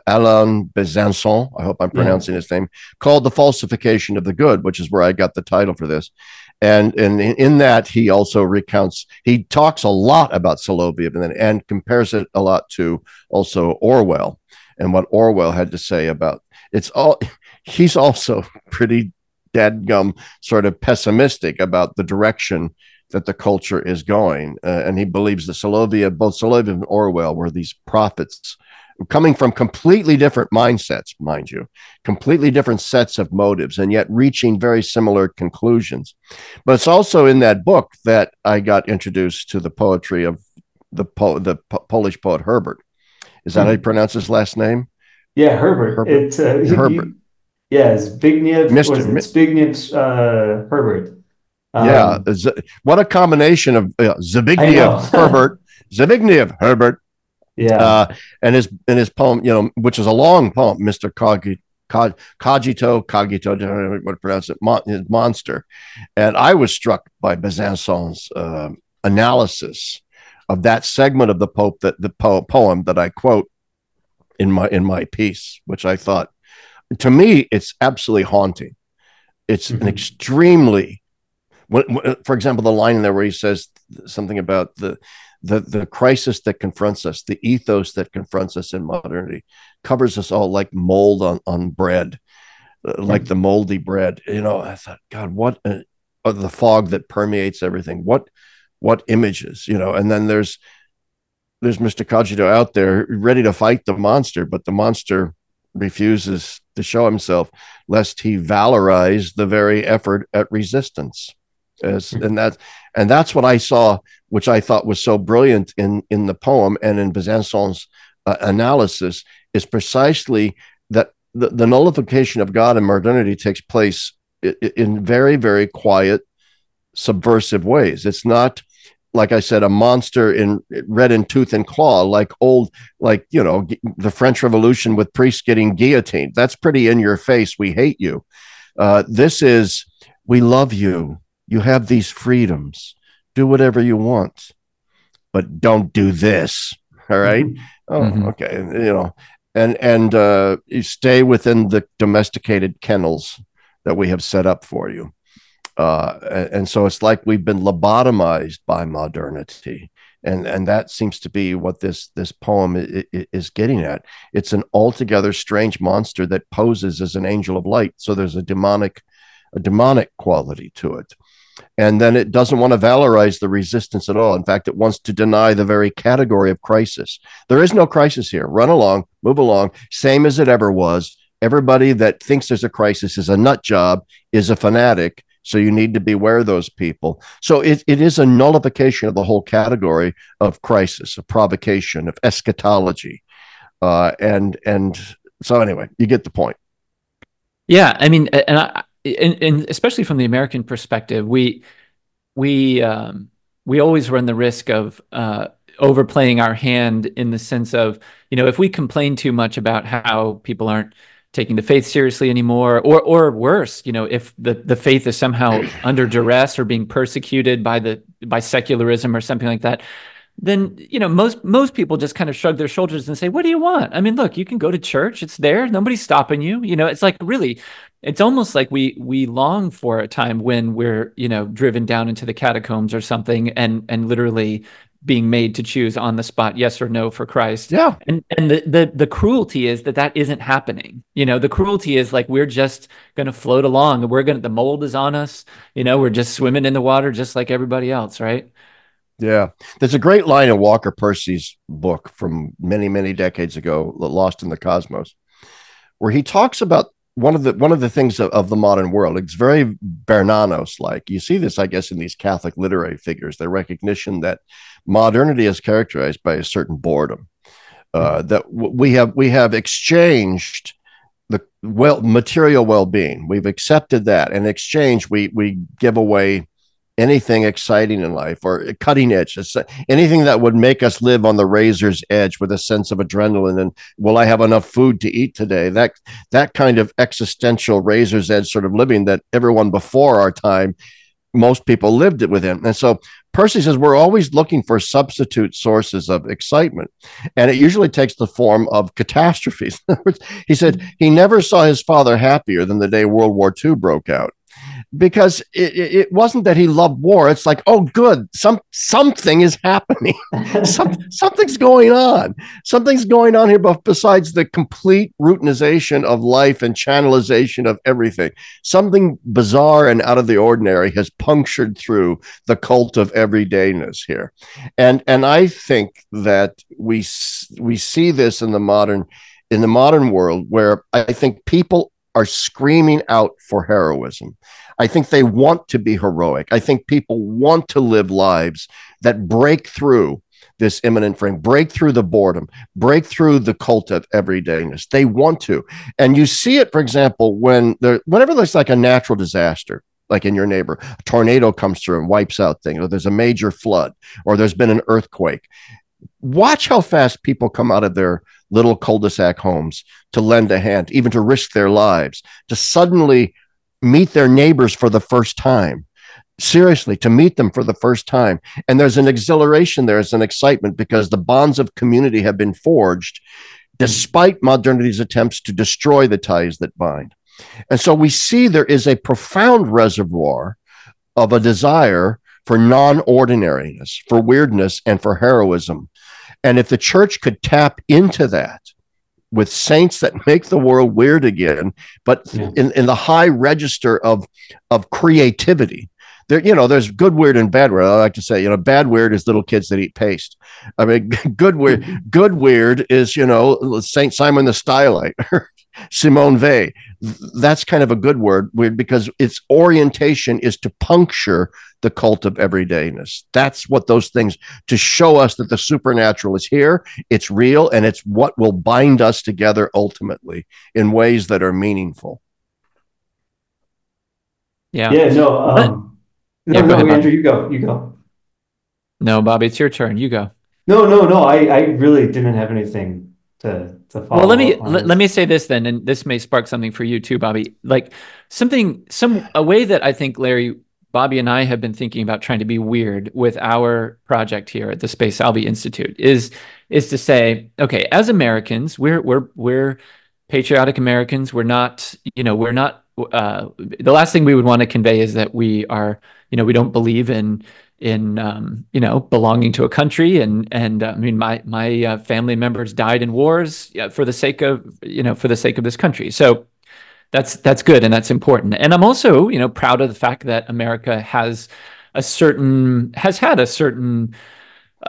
Alain Besançon. I hope I'm pronouncing yeah. his name, called "The Falsification of the Good," which is where I got the title for this. And and in that he also recounts he talks a lot about Soloviev and and compares it a lot to also Orwell and what Orwell had to say about it's all. He's also pretty dadgum sort of pessimistic about the direction that the culture is going. Uh, and he believes that Soloviev, both Soloviev and Orwell were these prophets coming from completely different mindsets, mind you, completely different sets of motives, and yet reaching very similar conclusions. But it's also in that book that I got introduced to the poetry of the, po- the po- Polish poet Herbert. Is that mm-hmm. how you hmm. pronounce his last name? Yeah, Herbert. Herbert. It's, uh, Herbert. Yeah, Zbigniew. Mr. Zbigniew uh, Herbert. Um, yeah, what a combination of uh, Zbigniew Herbert, Zbigniew Herbert. Yeah, uh, and his and his poem, you know, which is a long poem, Mister Cogito, Cogito, Cogito, I don't know what to pronounce it, mon, his monster, and I was struck by Besançon's uh, analysis of that segment of the Pope that the po- poem that I quote in my in my piece, which I thought to me, it's absolutely haunting. It's mm-hmm. an extremely, for example, the line in there where he says something about the the the crisis that confronts us, the ethos that confronts us in modernity, covers us all like mold on on bread, mm-hmm. like the moldy bread. You know, I thought, God, what a, uh, the fog that permeates everything. What what images, you know, and then there's there's Mr. Cogito out there ready to fight the monster, but the monster refuses to show himself lest he valorize the very effort at resistance. As, and that and that's what I saw, which I thought was so brilliant in in the poem and in Besançon's uh, analysis, is precisely that the, the nullification of God and modernity takes place in, in very very quiet, subversive ways. It's not like I said, a monster in red in tooth and claw, like old, like you know, the French Revolution with priests getting guillotined. That's pretty in your face. We hate you. Uh, this is we love you. You have these freedoms. Do whatever you want, but don't do this. All right? mm-hmm. Oh, mm-hmm. okay. You know, and and uh, you stay within the domesticated kennels that we have set up for you. Uh, and so it's like we've been lobotomized by modernity. And and that seems to be what this this poem is getting at. It's an altogether strange monster that poses as an angel of light. So there's a demonic a demonic quality to it. And then it doesn't want to valorize the resistance at all. In fact it wants to deny the very category of crisis. There is no crisis here. Run along move along. Same as it ever was. Everybody that thinks there's a crisis is a nut job is a fanatic so you need to beware those people. So it, it is a nullification of the whole category of crisis, of provocation, of eschatology. Uh, and and so anyway, you get the point. Yeah, I mean, and I, and, and especially from the American perspective, we we um, we always run the risk of uh, overplaying our hand in the sense of you know if we complain too much about how people aren't taking the faith seriously anymore or or worse you know if the the faith is somehow under duress or being persecuted by the by secularism or something like that then you know most most people just kind of shrug their shoulders and say what do you want? I mean look you can go to church. It's there. Nobody's stopping you. You know it's like really it's almost like we we long for a time when we're you know driven down into the catacombs or something and and literally being made to choose on the spot yes or no for Christ. Yeah. And and the the the cruelty is that that isn't happening. You know, the cruelty is like we're just going to float along we're going to the mold is on us, you know, we're just swimming in the water just like everybody else, right? Yeah. There's a great line in Walker Percy's book from many many decades ago, Lost in the Cosmos, where he talks about one of the one of the things of, of the modern world it's very bernanos like you see this i guess in these catholic literary figures the recognition that modernity is characterized by a certain boredom uh, that w- we have we have exchanged the well material well-being. We've accepted that. In exchange we we give away anything exciting in life or cutting edge, anything that would make us live on the razor's edge with a sense of adrenaline and will I have enough food to eat today? That that kind of existential razor's edge sort of living that everyone before our time, most people lived it within. And so Percy says we're always looking for substitute sources of excitement, and it usually takes the form of catastrophes. he said he never saw his father happier than the day World War II broke out because it, it wasn't that he loved war. It's like, oh, good, some something is happening. some, something's going on. Something's going on here. But besides the complete routinization of life and channelization of everything, something bizarre and out of the ordinary has punctured through the cult of everydayness here, and and I think that we we see this in the modern in the modern world where I think people are screaming out for heroism. I think they want to be heroic. I think people want to live lives that break through this immanent frame, break through the boredom, break through the cult of everydayness. They want to. And you see it, for example, when there, whenever there's like a natural disaster, like in your neighbor, a tornado comes through and wipes out things, or there's a major flood, or there's been an earthquake. Watch how fast people come out of their little cul-de-sac homes to lend a hand, even to risk their lives, to suddenly meet their neighbors for the first time. Seriously to meet them for the first time. And there's an exhilaration there's an excitement because the bonds of community have been forged despite modernity's attempts to destroy the ties that bind. And so we see there is a profound reservoir of a desire for non-ordinariness for weirdness and for heroism and if the church could tap into that with saints that make the world weird again, but yeah. in, in the high register of, of creativity, there, you know, there's good weird and bad weird. I like to say, you know, bad weird is little kids that eat paste. I mean, good weird, mm-hmm. good weird is, you know, Saint Simon the Stylite, Simone Weil. That's kind of a good word weird because its orientation is to puncture the cult of everydayness. That's what those things to show us that the supernatural is here, it's real, and it's what will bind us together ultimately in ways that are meaningful. Yeah. Yeah. No. Um, no. Yeah, no, ahead, Andrew, you go. You go. No, Bobby, it's your turn. You go. No, no, no. I, I really didn't have anything to to follow. Well, let me let, let me say this then, and this may spark something for you too, Bobby. Like something, some a way that I think Larry Bobby and I have been thinking about trying to be weird with our project here at the Spe Salvi Institute is is to say, okay, as Americans, we're we're we're patriotic Americans. We're not, you know, we're not. Uh, the last thing we would want to convey is that we are, you know, we don't believe in in um, you know belonging to a country and and uh, I mean my my uh, family members died in wars for the sake of you know for the sake of this country. So that's that's good and that's important. And I'm also, you know, proud of the fact that America has a certain has had a certain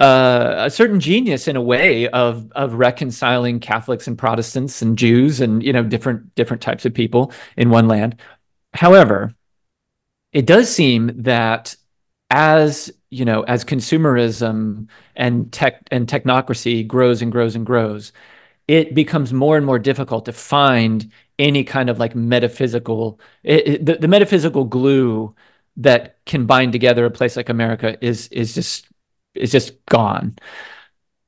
uh, a certain genius in a way of of reconciling Catholics and Protestants and Jews and you know different different types of people in one land. However, it does seem that as you know as consumerism and tech and technocracy grows and grows and grows, it becomes more and more difficult to find any kind of like metaphysical it, it, the, the metaphysical glue that can bind together a place like America is is just is just gone.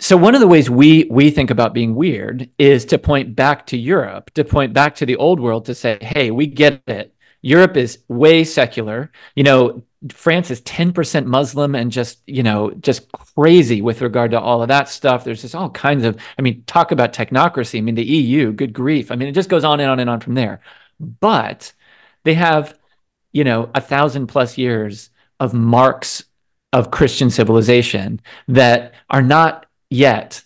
So one of the ways we we think about being weird is to point back to Europe, to point back to the old world to say, "Hey, we get it. Europe is way secular. You know, France is 10% Muslim and just, you know, just crazy with regard to all of that stuff. There's just all kinds of, I mean, talk about technocracy. I mean, the EU, good grief. I mean, it just goes on and on and on from there. But they have, you know, a thousand plus years of marks of Christian civilization that are not yet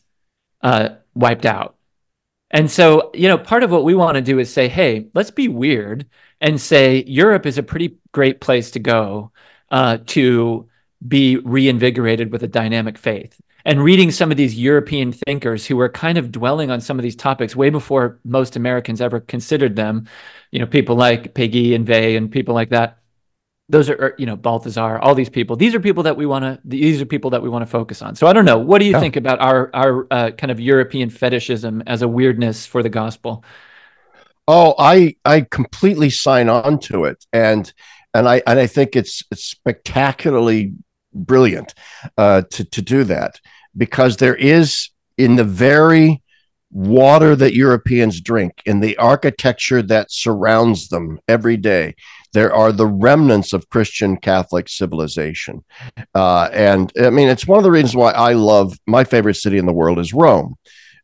uh, wiped out. And so, you know, part of what we want to do is say, hey, let's be weird and say Europe is a pretty great place to go uh, to be reinvigorated with a dynamic faith. And reading some of these European thinkers who were kind of dwelling on some of these topics way before most Americans ever considered them, you know, people like Péguy and Weil and people like that. Those are, you know, Balthasar, all these people. These are people that we want to. These are people that we want to focus on. So I don't know. What do you yeah. think about our our uh, kind of European fetishism as a weirdness for the gospel? Oh, I I completely sign on to it, and and I and I think it's, it's spectacularly brilliant uh, to to do that because there is in the very water that Europeans drink, in the architecture that surrounds them every day, there are the remnants of Christian Catholic civilization. Uh, and I mean, it's one of the reasons why I love my favorite city in the world is Rome.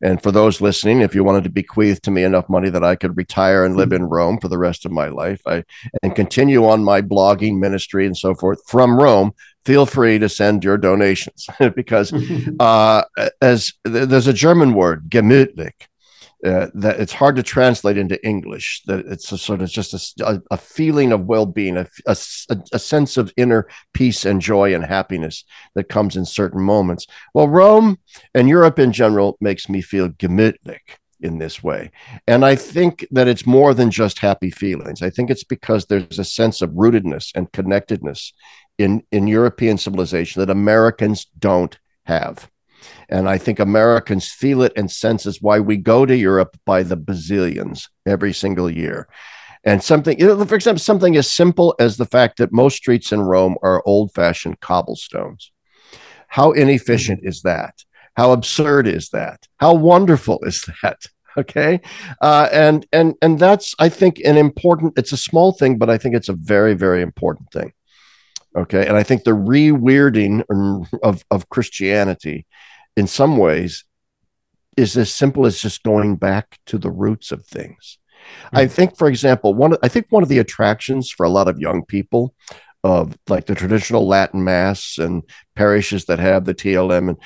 And for those listening, if you wanted to bequeath to me enough money that I could retire and live in Rome for the rest of my life, I and continue on my blogging ministry and so forth from Rome, feel free to send your donations. Because uh, as there's a German word, gemütlich, uh, that it's hard to translate into English. That it's a sort of just a, a feeling of well-being, a, a, a, sense of inner peace and joy and happiness that comes in certain moments. Well, Rome and Europe in general makes me feel gemütlich in this way, and I think that it's more than just happy feelings. I think it's because there's a sense of rootedness and connectedness in in European civilization that Americans don't have. And I think Americans feel it and sense is why we go to Europe by the bazillions every single year. And something, you know, for example, something as simple as the fact that most streets in Rome are old fashioned cobblestones. How inefficient is that? How absurd is that? How wonderful is that? Okay. Uh, and, and, and that's, I think, an important, it's a small thing, but I think it's a very, very important thing. Okay. And I think the re weirding of, of Christianity in some ways is as simple as just going back to the roots of things. Mm-hmm. I think, for example, one I think one of the attractions for a lot of young people of like the traditional Latin mass and parishes that have the TLM and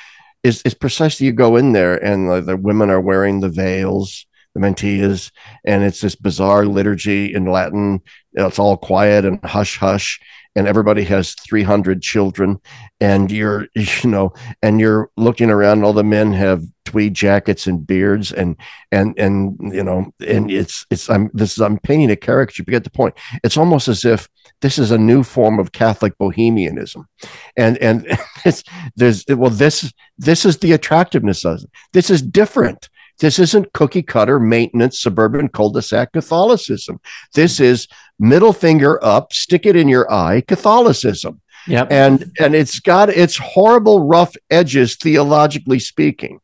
is, is precisely you go in there and the, the women are wearing the veils, the mantillas, and it's this bizarre liturgy in Latin. It's all quiet and hush hush and everybody has 300 children and you're you know and you're looking around all the men have tweed jackets and beards and and and you know and it's it's i'm this is i'm painting a caricature you get the point. It's almost as if this is a new form of catholic bohemianism. And and it's there's well this this is the attractiveness of it. This is different this isn't cookie cutter maintenance suburban cul-de-sac Catholicism. This mm-hmm. is middle finger up, stick it in your eye Catholicism. Yep. And and it's got its horrible rough edges theologically speaking.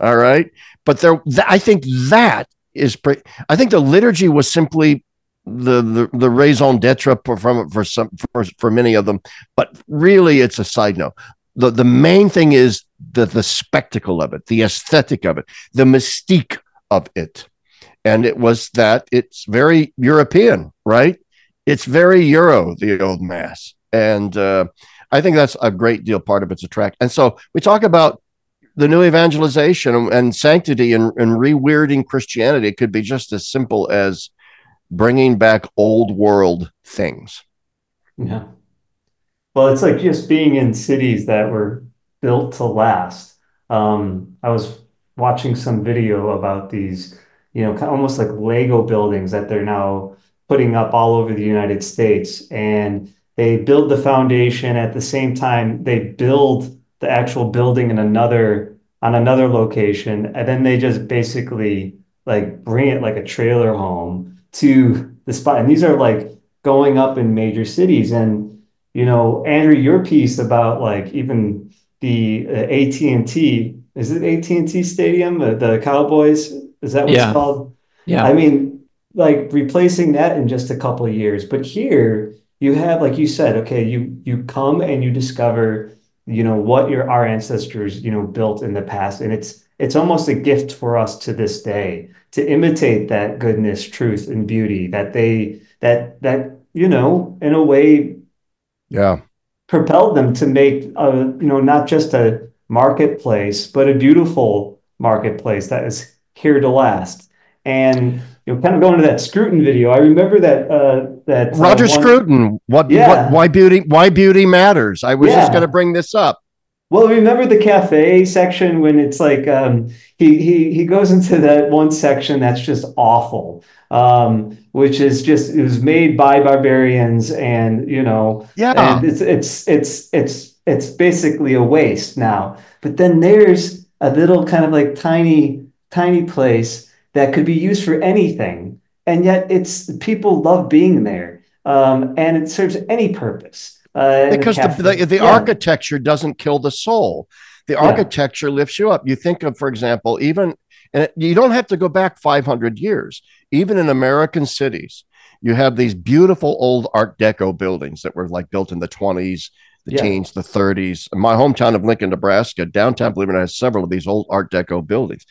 All right? But there th- I think that is pre- I think the liturgy was simply the the, the raison d'etre for, from for some for, for many of them, but really it's a side note. The the main thing is the the spectacle of it, the aesthetic of it, the mystique of it. And it was that it's very European, right? It's very Euro, the old mass. And uh, I think that's a great deal part of its attract. And so we talk about the new evangelization and sanctity and, and reweirding Christianity. It could be just as simple as bringing back old world things. Yeah. Well, it's like just being in cities that were built to last. Um, I was watching some video about these, you know, kind of almost like Lego buildings that they're now putting up all over the United States. And they build the foundation at the same time they build the actual building in another on another location. And then they just basically like bring it like a trailer home to the spot. And these are like going up in major cities. And, you know, Andrew, your piece about like even the uh, AT&T, is it AT&T Stadium, uh, the Cowboys? Is that what Yeah. it's called? Yeah. I mean, like replacing that in just a couple of years. But here you have, like you said, okay, you you come and you discover, you know, what your our ancestors, you know, built in the past. And it's it's almost a gift for us to this day to imitate that goodness, truth, and beauty that they that that, you know, in a way Yeah. Propelled them to make a, you know, not just a marketplace, but a beautiful marketplace that is here to last. And you know, kind of going to that Scruton video, I remember that uh, that uh, Roger one- Scruton, what, Yeah. what why beauty why beauty matters. I was just going to bring this up. Well, remember the cafe section when it's like um, he he he goes into that one section that's just awful, um, which is just it was made by barbarians, and you know, Yeah. and it's it's it's it's it's basically a waste now. But then there's a little kind of like tiny tiny place that could be used for anything, and yet it's people love being there, um, and it serves any purpose. Uh, because the, cafe- the, the yeah. architecture doesn't kill the soul. The Yeah. architecture lifts you up. You think of, for example, even and you don't have to go back 500 years. Even in American cities, you have these beautiful old Art Deco buildings that were like built in the 20s, the Yeah. teens, the 30s. My hometown of Lincoln, Nebraska, downtown, believe it or not, has several of these old Art Deco buildings.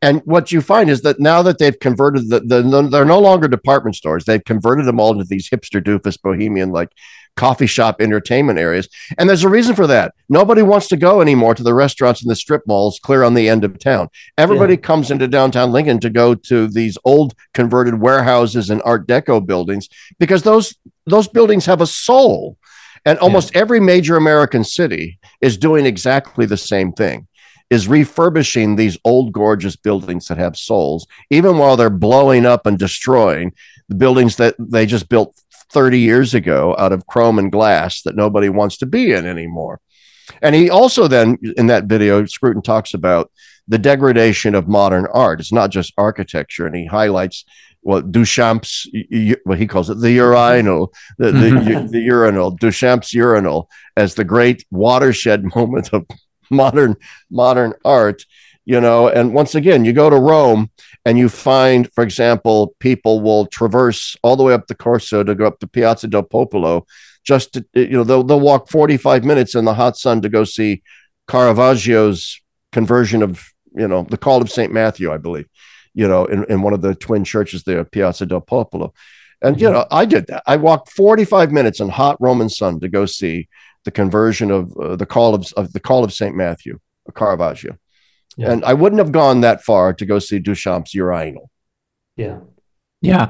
And what you find is that now that they've converted the, the they're no longer department stores, they've converted them all into these hipster doofus bohemian like coffee shop entertainment areas. And there's a reason for that. Nobody wants to go anymore to the restaurants and the strip malls clear on the end of town. Everybody comes into downtown Lincoln to go to these old converted warehouses and art deco buildings because those those buildings have a soul. And almost every major American city is doing exactly the same thing. Is refurbishing these old gorgeous buildings that have souls, even while they're blowing up and destroying the buildings that they just built 30 years ago out of chrome and glass that nobody wants to be in anymore. And he also then in that video, Scruton talks about the degradation of modern art. It's not just architecture, and he highlights what Duchamp's what he calls it the urinal, the, the, the urinal, Duchamp's urinal as the great watershed moment of modern modern art. You know, and once again, you go to Rome and you find, for example, people will traverse all the way up the Corso to go up to Piazza del Popolo. Just to, you know, they'll they'll walk 45 minutes in the hot sun to go see Caravaggio's conversion of you know the Call of Saint Matthew, I believe, you know, in, in one of the twin churches there, Piazza del Popolo. And you know, I did that. I walked 45 minutes in hot Roman sun to go see the conversion of uh, the call of, of the Call of Saint Matthew, Caravaggio. Yeah. And I wouldn't have gone that far to go see Duchamp's urinal. Yeah. Yeah.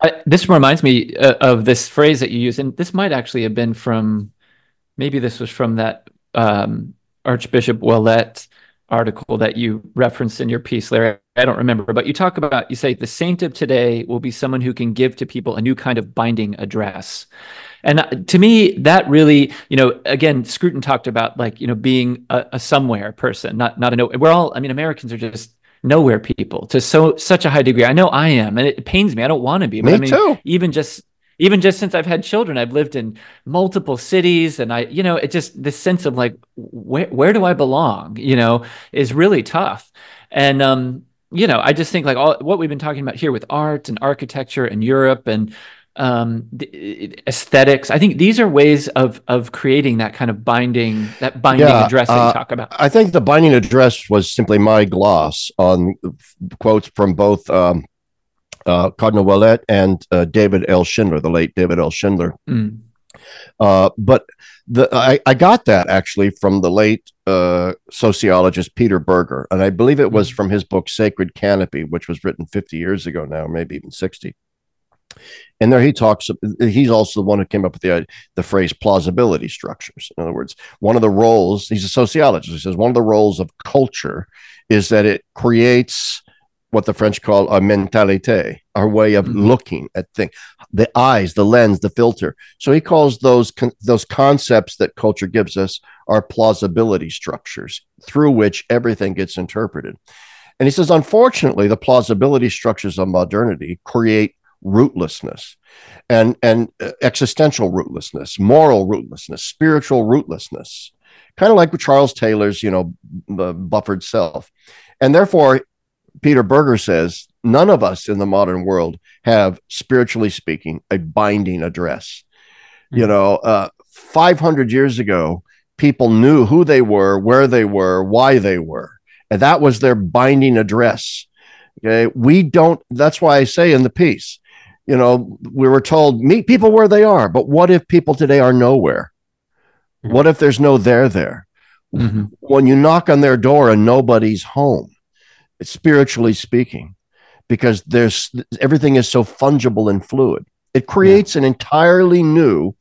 I, this reminds me uh, of this phrase that you use, and this might actually have been from maybe this was from that um, Archbishop Ouellet article that you referenced in your piece, Larry. I don't remember, but you talk about, you say, the saint of today will be someone who can give to people a new kind of binding address. And to me, that really, you know, again, Scruton talked about like, you know, being a, a somewhere person, not not a no. We're all, I mean, Americans are just nowhere people to so such a high degree. I know I am, and it pains me. I don't want to be. But me I mean, too. Even just even just since I've had children, I've lived in multiple cities, and I, you know, it just this sense of like, where where do I belong? You know, is really tough. And um, you know, I just think like all what we've been talking about here with art and architecture and Europe and um, aesthetics. I think these are ways of of creating that kind of binding that binding Yeah, address that uh, you talk about. I think the binding address was simply my gloss on quotes from both um, uh, Cardinal Ouellet and uh, David L. Schindler, the late David L. Schindler. Mm. Uh, but the I, I got that actually from the late uh, sociologist Peter Berger, and I believe it was Mhm. from his book Sacred Canopy, which was written 50 years ago now, maybe even 60. And there he talks. He's also the one who came up with the the phrase plausibility structures. In other words, one of the roles. He's a sociologist. He says one of the roles of culture is that it creates what the French call a mentalité, our way of Mhm. looking at things, the eyes, the lens, the filter. So he calls those con- those concepts that culture gives us our plausibility structures through which everything gets interpreted. And he says, unfortunately, the plausibility structures of modernity create rootlessness and and uh, existential rootlessness, moral rootlessness, spiritual rootlessness, kind of like with Charles Taylor's, you know, b- buffered self. And therefore, Peter Berger says, none of us in the modern world have, spiritually speaking, a binding address. You Mhm. know, uh, 500 years ago, people knew who they were, where they were, why they were. And that was their binding address. Okay. We don't, that's why I say in the piece, you know, we were told meet people where they are, but what if people today are nowhere? What if there's no there there? Mhm. When you knock on their door and nobody's home, spiritually speaking, because there's everything is so fungible and fluid. It creates an entirely new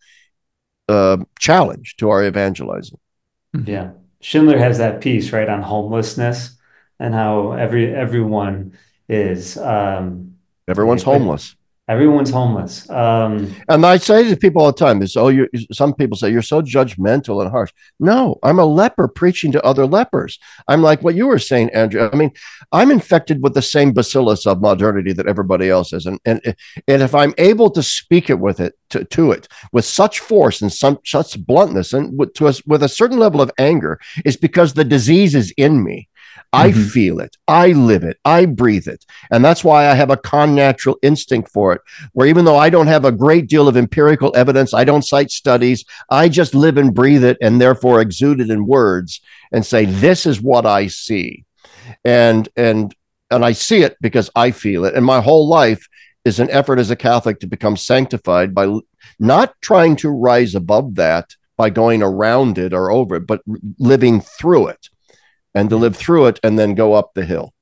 uh, challenge to our evangelizing. Mhm. Yeah. Schindler has that piece, right, on homelessness and how every everyone is um Everyone's Right, but- homeless. Everyone's homeless. Um And I say to people all the time, is oh, you some people say you're so judgmental and harsh. No, I'm a leper preaching to other lepers. I'm like what you were saying, Andrew. I mean, I'm infected with the same bacillus of modernity that everybody else is. And and, and if I'm able to speak it with it to, to it with such force and some such bluntness and with to us with a certain level of anger, is because the disease is in me. I Mhm. feel it. I live it. I breathe it. And that's why I have a connatural instinct for it where even though I don't have a great deal of empirical evidence, I don't cite studies, I just live and breathe it and therefore exude it in words and say, this is what I see. And, and, and I see it because I feel it. And my whole life is an effort as a Catholic to become sanctified by not trying to rise above that by going around it or over it, but living through it and to live through it and then go up the hill.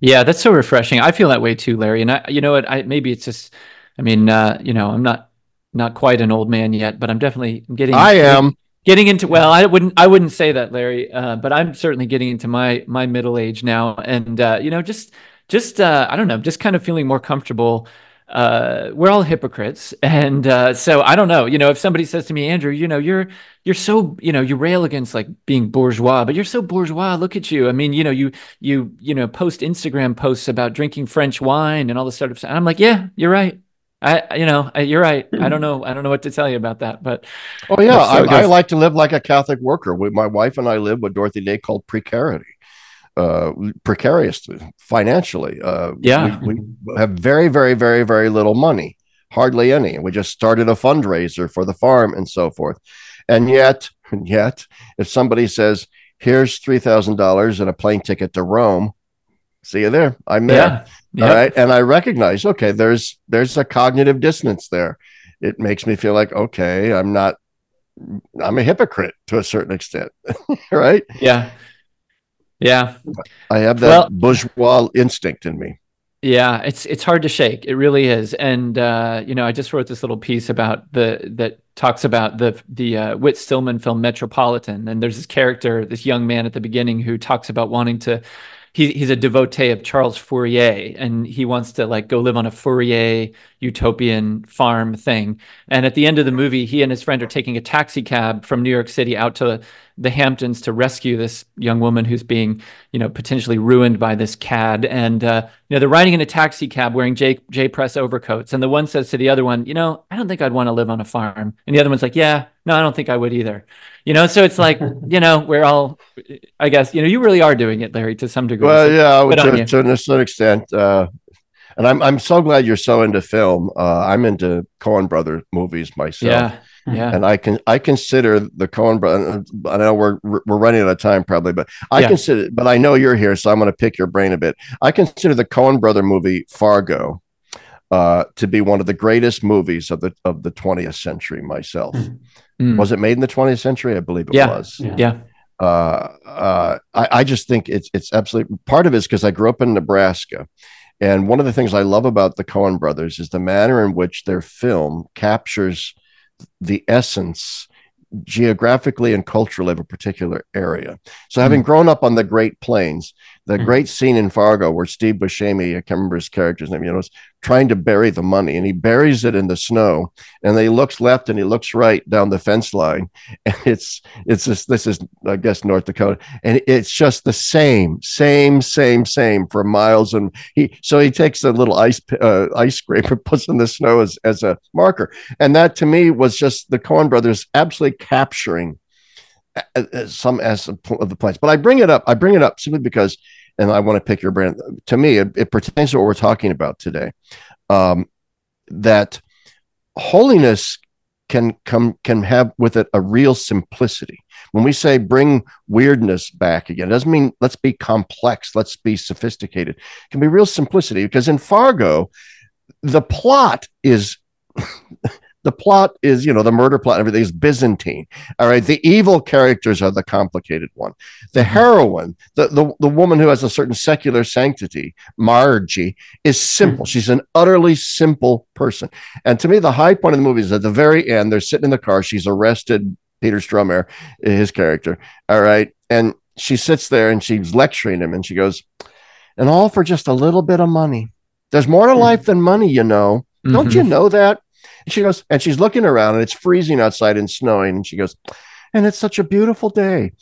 Yeah, that's so refreshing. I feel that way too, Larry. And I, you know what? I maybe it's just, I mean, uh, you know, I'm not not quite an old man yet, but I'm definitely getting. I am. getting into. Well, I wouldn't I wouldn't say that, Larry. Uh, but I'm certainly getting into my my middle age now, and uh, you know, just just uh, I don't know, just kind of feeling more comfortable. Uh, we're all hypocrites, and uh, so I don't know. You know, if somebody says to me, Andrew, you know, you're you're so you know you rail against like being bourgeois, but you're so bourgeois. Look at you. I mean, you know, you you you know post Instagram posts about drinking French wine and all this sort of stuff. And I'm like, yeah, you're right. I you know I, you're right. I don't know I don't know what to tell you about that, but Oh yeah, I, I like to live like a Catholic worker. We, my wife and I live what Dorothy Day called precarity, uh, precarious financially. Uh, Yeah. we, we have very, very, very, very little money, hardly any. We just started a fundraiser for the farm and so forth, and yet, and yet, if somebody says, "Here's three thousand dollars and a plane ticket to Rome," see you there. I'm there. yeah, All yeah. right. And I recognize, okay, there's there's a cognitive dissonance there. It makes me feel like, okay, I'm not I'm a hypocrite to a certain extent. right. Yeah. Yeah. I have that Well- bourgeois instinct in me. Yeah, it's it's hard to shake. It really is. And uh, you know, I just wrote this little piece about the that talks about the the uh, Whit Stillman film Metropolitan. And there's this character, this young man at the beginning who talks about wanting to he, he's a devotee of Charles Fourier and he wants to like go live on a Fourier utopian farm thing. And at the end of the movie, he and his friend are taking a taxi cab from New York City out to the Hamptons to rescue this young woman who's being, you know, potentially ruined by this cad. And uh, you know, they're riding in a taxi cab wearing J J press overcoats. And the one says to the other one, you know, I don't think I'd want to live on a farm. And the other one's like, yeah, no, I don't think I would either you know so it's like you know we're all i guess you know you really are doing it larry to some degree well so yeah to, to, a certain extent uh, and I'm, I'm so glad you're so into film uh, i'm into coen brother movies myself yeah yeah and i can i consider the coen brother i know we're we're running out of time probably but i yeah. consider but i know you're here so i'm going to pick your brain a bit i consider the coen brother movie fargo uh, to be one of the greatest movies of the of the 20th century myself mm. Mm. Was it made in the 20th century? I believe it yeah. was. Yeah. yeah. Uh, uh, I, I, just think it's it's absolutely part of it is because I grew up in Nebraska, and one of the things I love about the Coen Brothers is the manner in which their film captures the essence geographically and culturally of a particular area. So, having mm. grown up on the Great Plains, the mm. great scene in Fargo where Steve Buscemi, I can't remember his character's name, you know, is trying to bury the money and he buries it in the snow and he looks left and he looks right down the fence line. And it's, it's just, this is, I guess, North Dakota. And it's just the same, same, same, same for miles. And he, so he takes a little ice, uh, ice scraper, puts in the snow as, as a marker. And that to me was just the Coen brothers absolutely capturing some as of the place. But I bring it up. I bring it up simply because and I want to pick your brand. To me, it, it pertains to what we're talking about today. Um, that holiness can come can have with it a real simplicity. When we say bring weirdness back again, it doesn't mean let's be complex, let's be sophisticated. It can be real simplicity because in Fargo, the plot is the plot is, you know, the murder plot, everything is Byzantine. All right. The evil characters are the complicated one. The mm-hmm. heroine, the, the, the woman who has a certain secular sanctity, Margie, is simple. Mm-hmm. She's an utterly simple person. And to me, the high point of the movie is at the very end, they're sitting in the car. She's arrested, Peter Stormare, his character. All right. And she sits there and she's lecturing him and she goes, and all for just a little bit of money. There's more to mm-hmm. life than money, you know. Don't mm-hmm. you know that? And she goes, and she's looking around and it's freezing outside and snowing. And she goes, and it's such a beautiful day.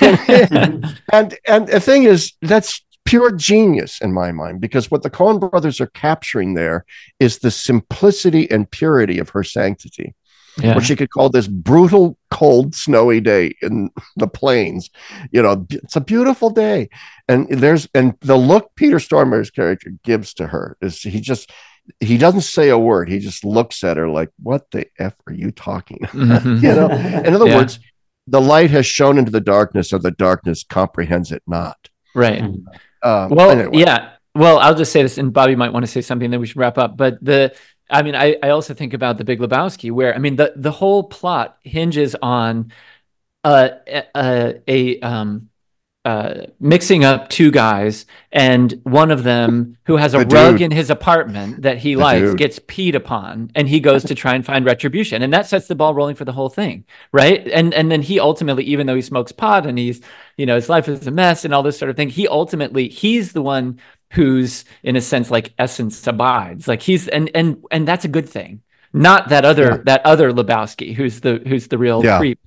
and, and and the thing is, that's pure genius in my mind because what the Coen brothers are capturing there is the simplicity and purity of her sanctity. Yeah. What she could call this brutal, cold, snowy day in the plains. You know, it's a beautiful day. And there's and the look Peter Stormare's character gives to her is he just he doesn't say a word. He just looks at her like, "What the f are you talking?" Mm-hmm. you know. In other yeah. words, the light has shone into the darkness, or the darkness comprehends it not. Right. Um, well, anyway. yeah. Well, I'll just say this, and Bobby might want to say something. Then we should wrap up. But the, I mean, I, I also think about the Big Lebowski, where I mean, the the whole plot hinges on uh, a, a um uh, mixing up two guys, and one of them who has a the rug dude. in his apartment that he the likes dude. gets peed upon, and he goes to try and find retribution, and that sets the ball rolling for the whole thing, right? And and then he ultimately, even though he smokes pot and he's, you know, his life is a mess and all this sort of thing, he ultimately he's the one who's in a sense like essence abides, like he's and and and that's a good thing, not that other yeah. that other Lebowski who's the who's the real yeah. creep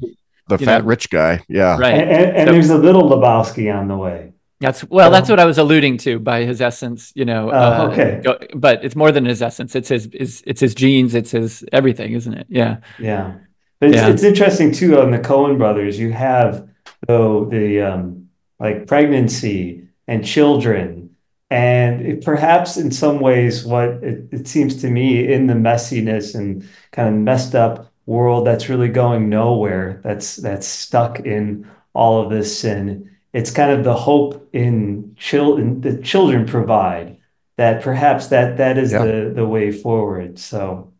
the fat know? rich guy. Yeah. Right. And, and, and so, there's a little Lebowski on the way. That's well, that's what I was alluding to by his essence, you know. Uh, uh, okay. But it's more than his essence. It's his, his it's his genes, it's his everything, isn't it? Yeah. Yeah. But it's, yeah. it's interesting too on the Coen brothers, you have though the um like pregnancy and children and it, perhaps in some ways what it, it seems to me in the messiness and kind of messed up world that's really going nowhere that's that's stuck in all of this sin it's kind of the hope in children the children provide that perhaps that that is yeah. the the way forward so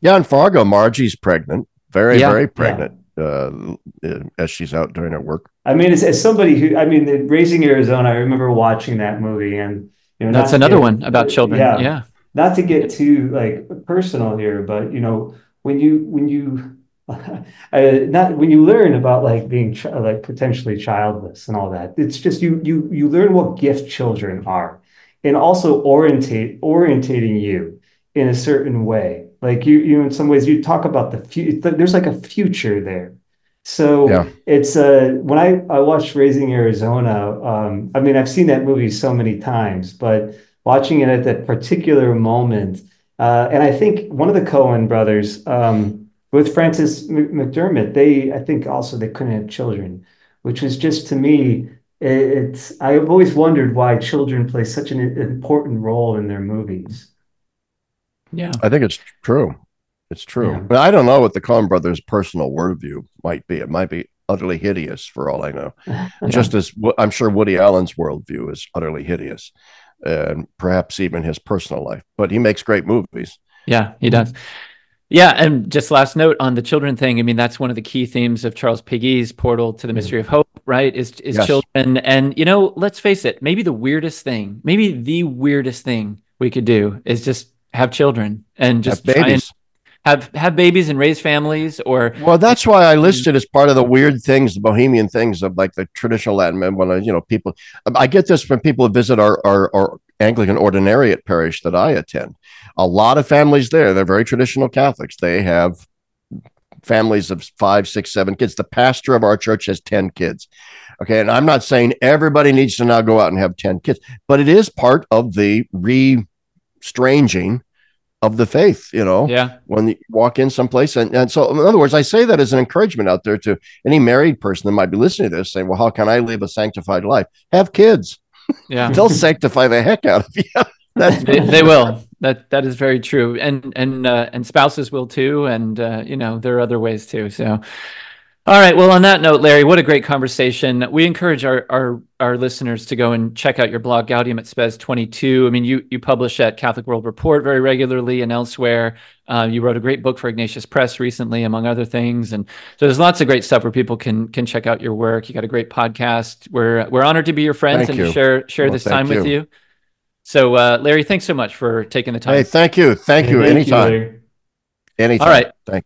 yeah in fargo margie's pregnant very yeah. very pregnant yeah. uh, as she's out doing her work i mean as, as somebody who i mean raising arizona i remember watching that movie and You know, That's another get- one about children. Yeah, Yeah. not to get too like personal here, but you know, when you when you uh, not when you learn about like being ch like potentially childless and all that, it's just you you you learn what gift children are, and also orientate orientating you in a certain way. Like you you in some ways you talk about the future. There's like a future there. So Yeah. it's uh when I I watched Raising Arizona, um, I mean I've seen that movie so many times, but watching it at that particular moment. Uh, and I think one of the Coen brothers, um, with Frances McDormand, they I think also they couldn't have children, which was just to me, it, it's I've always wondered why children play such an important role in their movies. Yeah. I think it's true. It's true. Yeah. But I don't know what the Coen brothers' personal worldview might be. It might be utterly hideous for all I know. Just as I'm sure Woody Allen's worldview is utterly hideous, and perhaps even his personal life. But he makes great movies. Yeah, he does. Yeah, and just last note on the children thing. I mean, that's one of the key themes of Charles Péguy's Portal to the mm-hmm. Mystery of Hope, right? Is is Yes. children, and you know, let's face it, maybe the weirdest thing, maybe the weirdest thing we could do is just have children and just Have babies. Have have babies and raise families, or Well, that's why I mm-hmm. listed as part of the weird things, the bohemian things of like the traditional Latin. When I, you know, people, um, I get this from people who visit our, our, our Anglican ordinariate parish that I attend. A lot of families there, they're very traditional Catholics. They have families of five, six, seven kids. The pastor of our church has 10 kids. Okay. And I'm not saying everybody needs to now go out and have 10 kids, but it is part of the re stranging of the faith, you know yeah, when you walk in someplace. And, and so, in other words, I say that as an encouragement out there to any married person that might be listening to this saying, well, how can I live a sanctified life? Have kids. yeah. They'll sanctify the heck out of you. That's they, they will. That that is very true, and and uh, and spouses will too, and uh, you know there are other ways too. So, all right. Well, on that note, Larry, what a great conversation. We encourage our our our listeners to go and check out your blog, Gaudium et Spes twenty two. I mean, you you publish at Catholic World Report very regularly and elsewhere. Uh, you wrote a great book for Ignatius Press recently, among other things, and so there's lots of great stuff where people can can check out your work. You got a great podcast. We're we're honored to be your friends Thank and you. to share share Well, this thank time with you. you. So, uh, Larry, thanks so much for taking the time. hey, thank you. Thank you. Anytime. Larry. Anytime. All right. Thank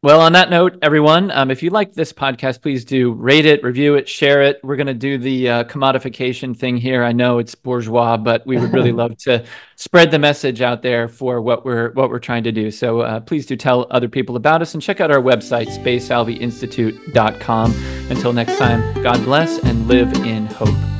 Well, on that note, everyone, um, if you like this podcast, please do rate it, review it, share it. We're going to do the uh, commodification thing here. I know it's bourgeois, but we would really love to spread the message out there for what we're what we're trying to do. So uh, please do tell other people about us and check out our website, spesalviinstitute.com. Until next time, God bless and live in hope.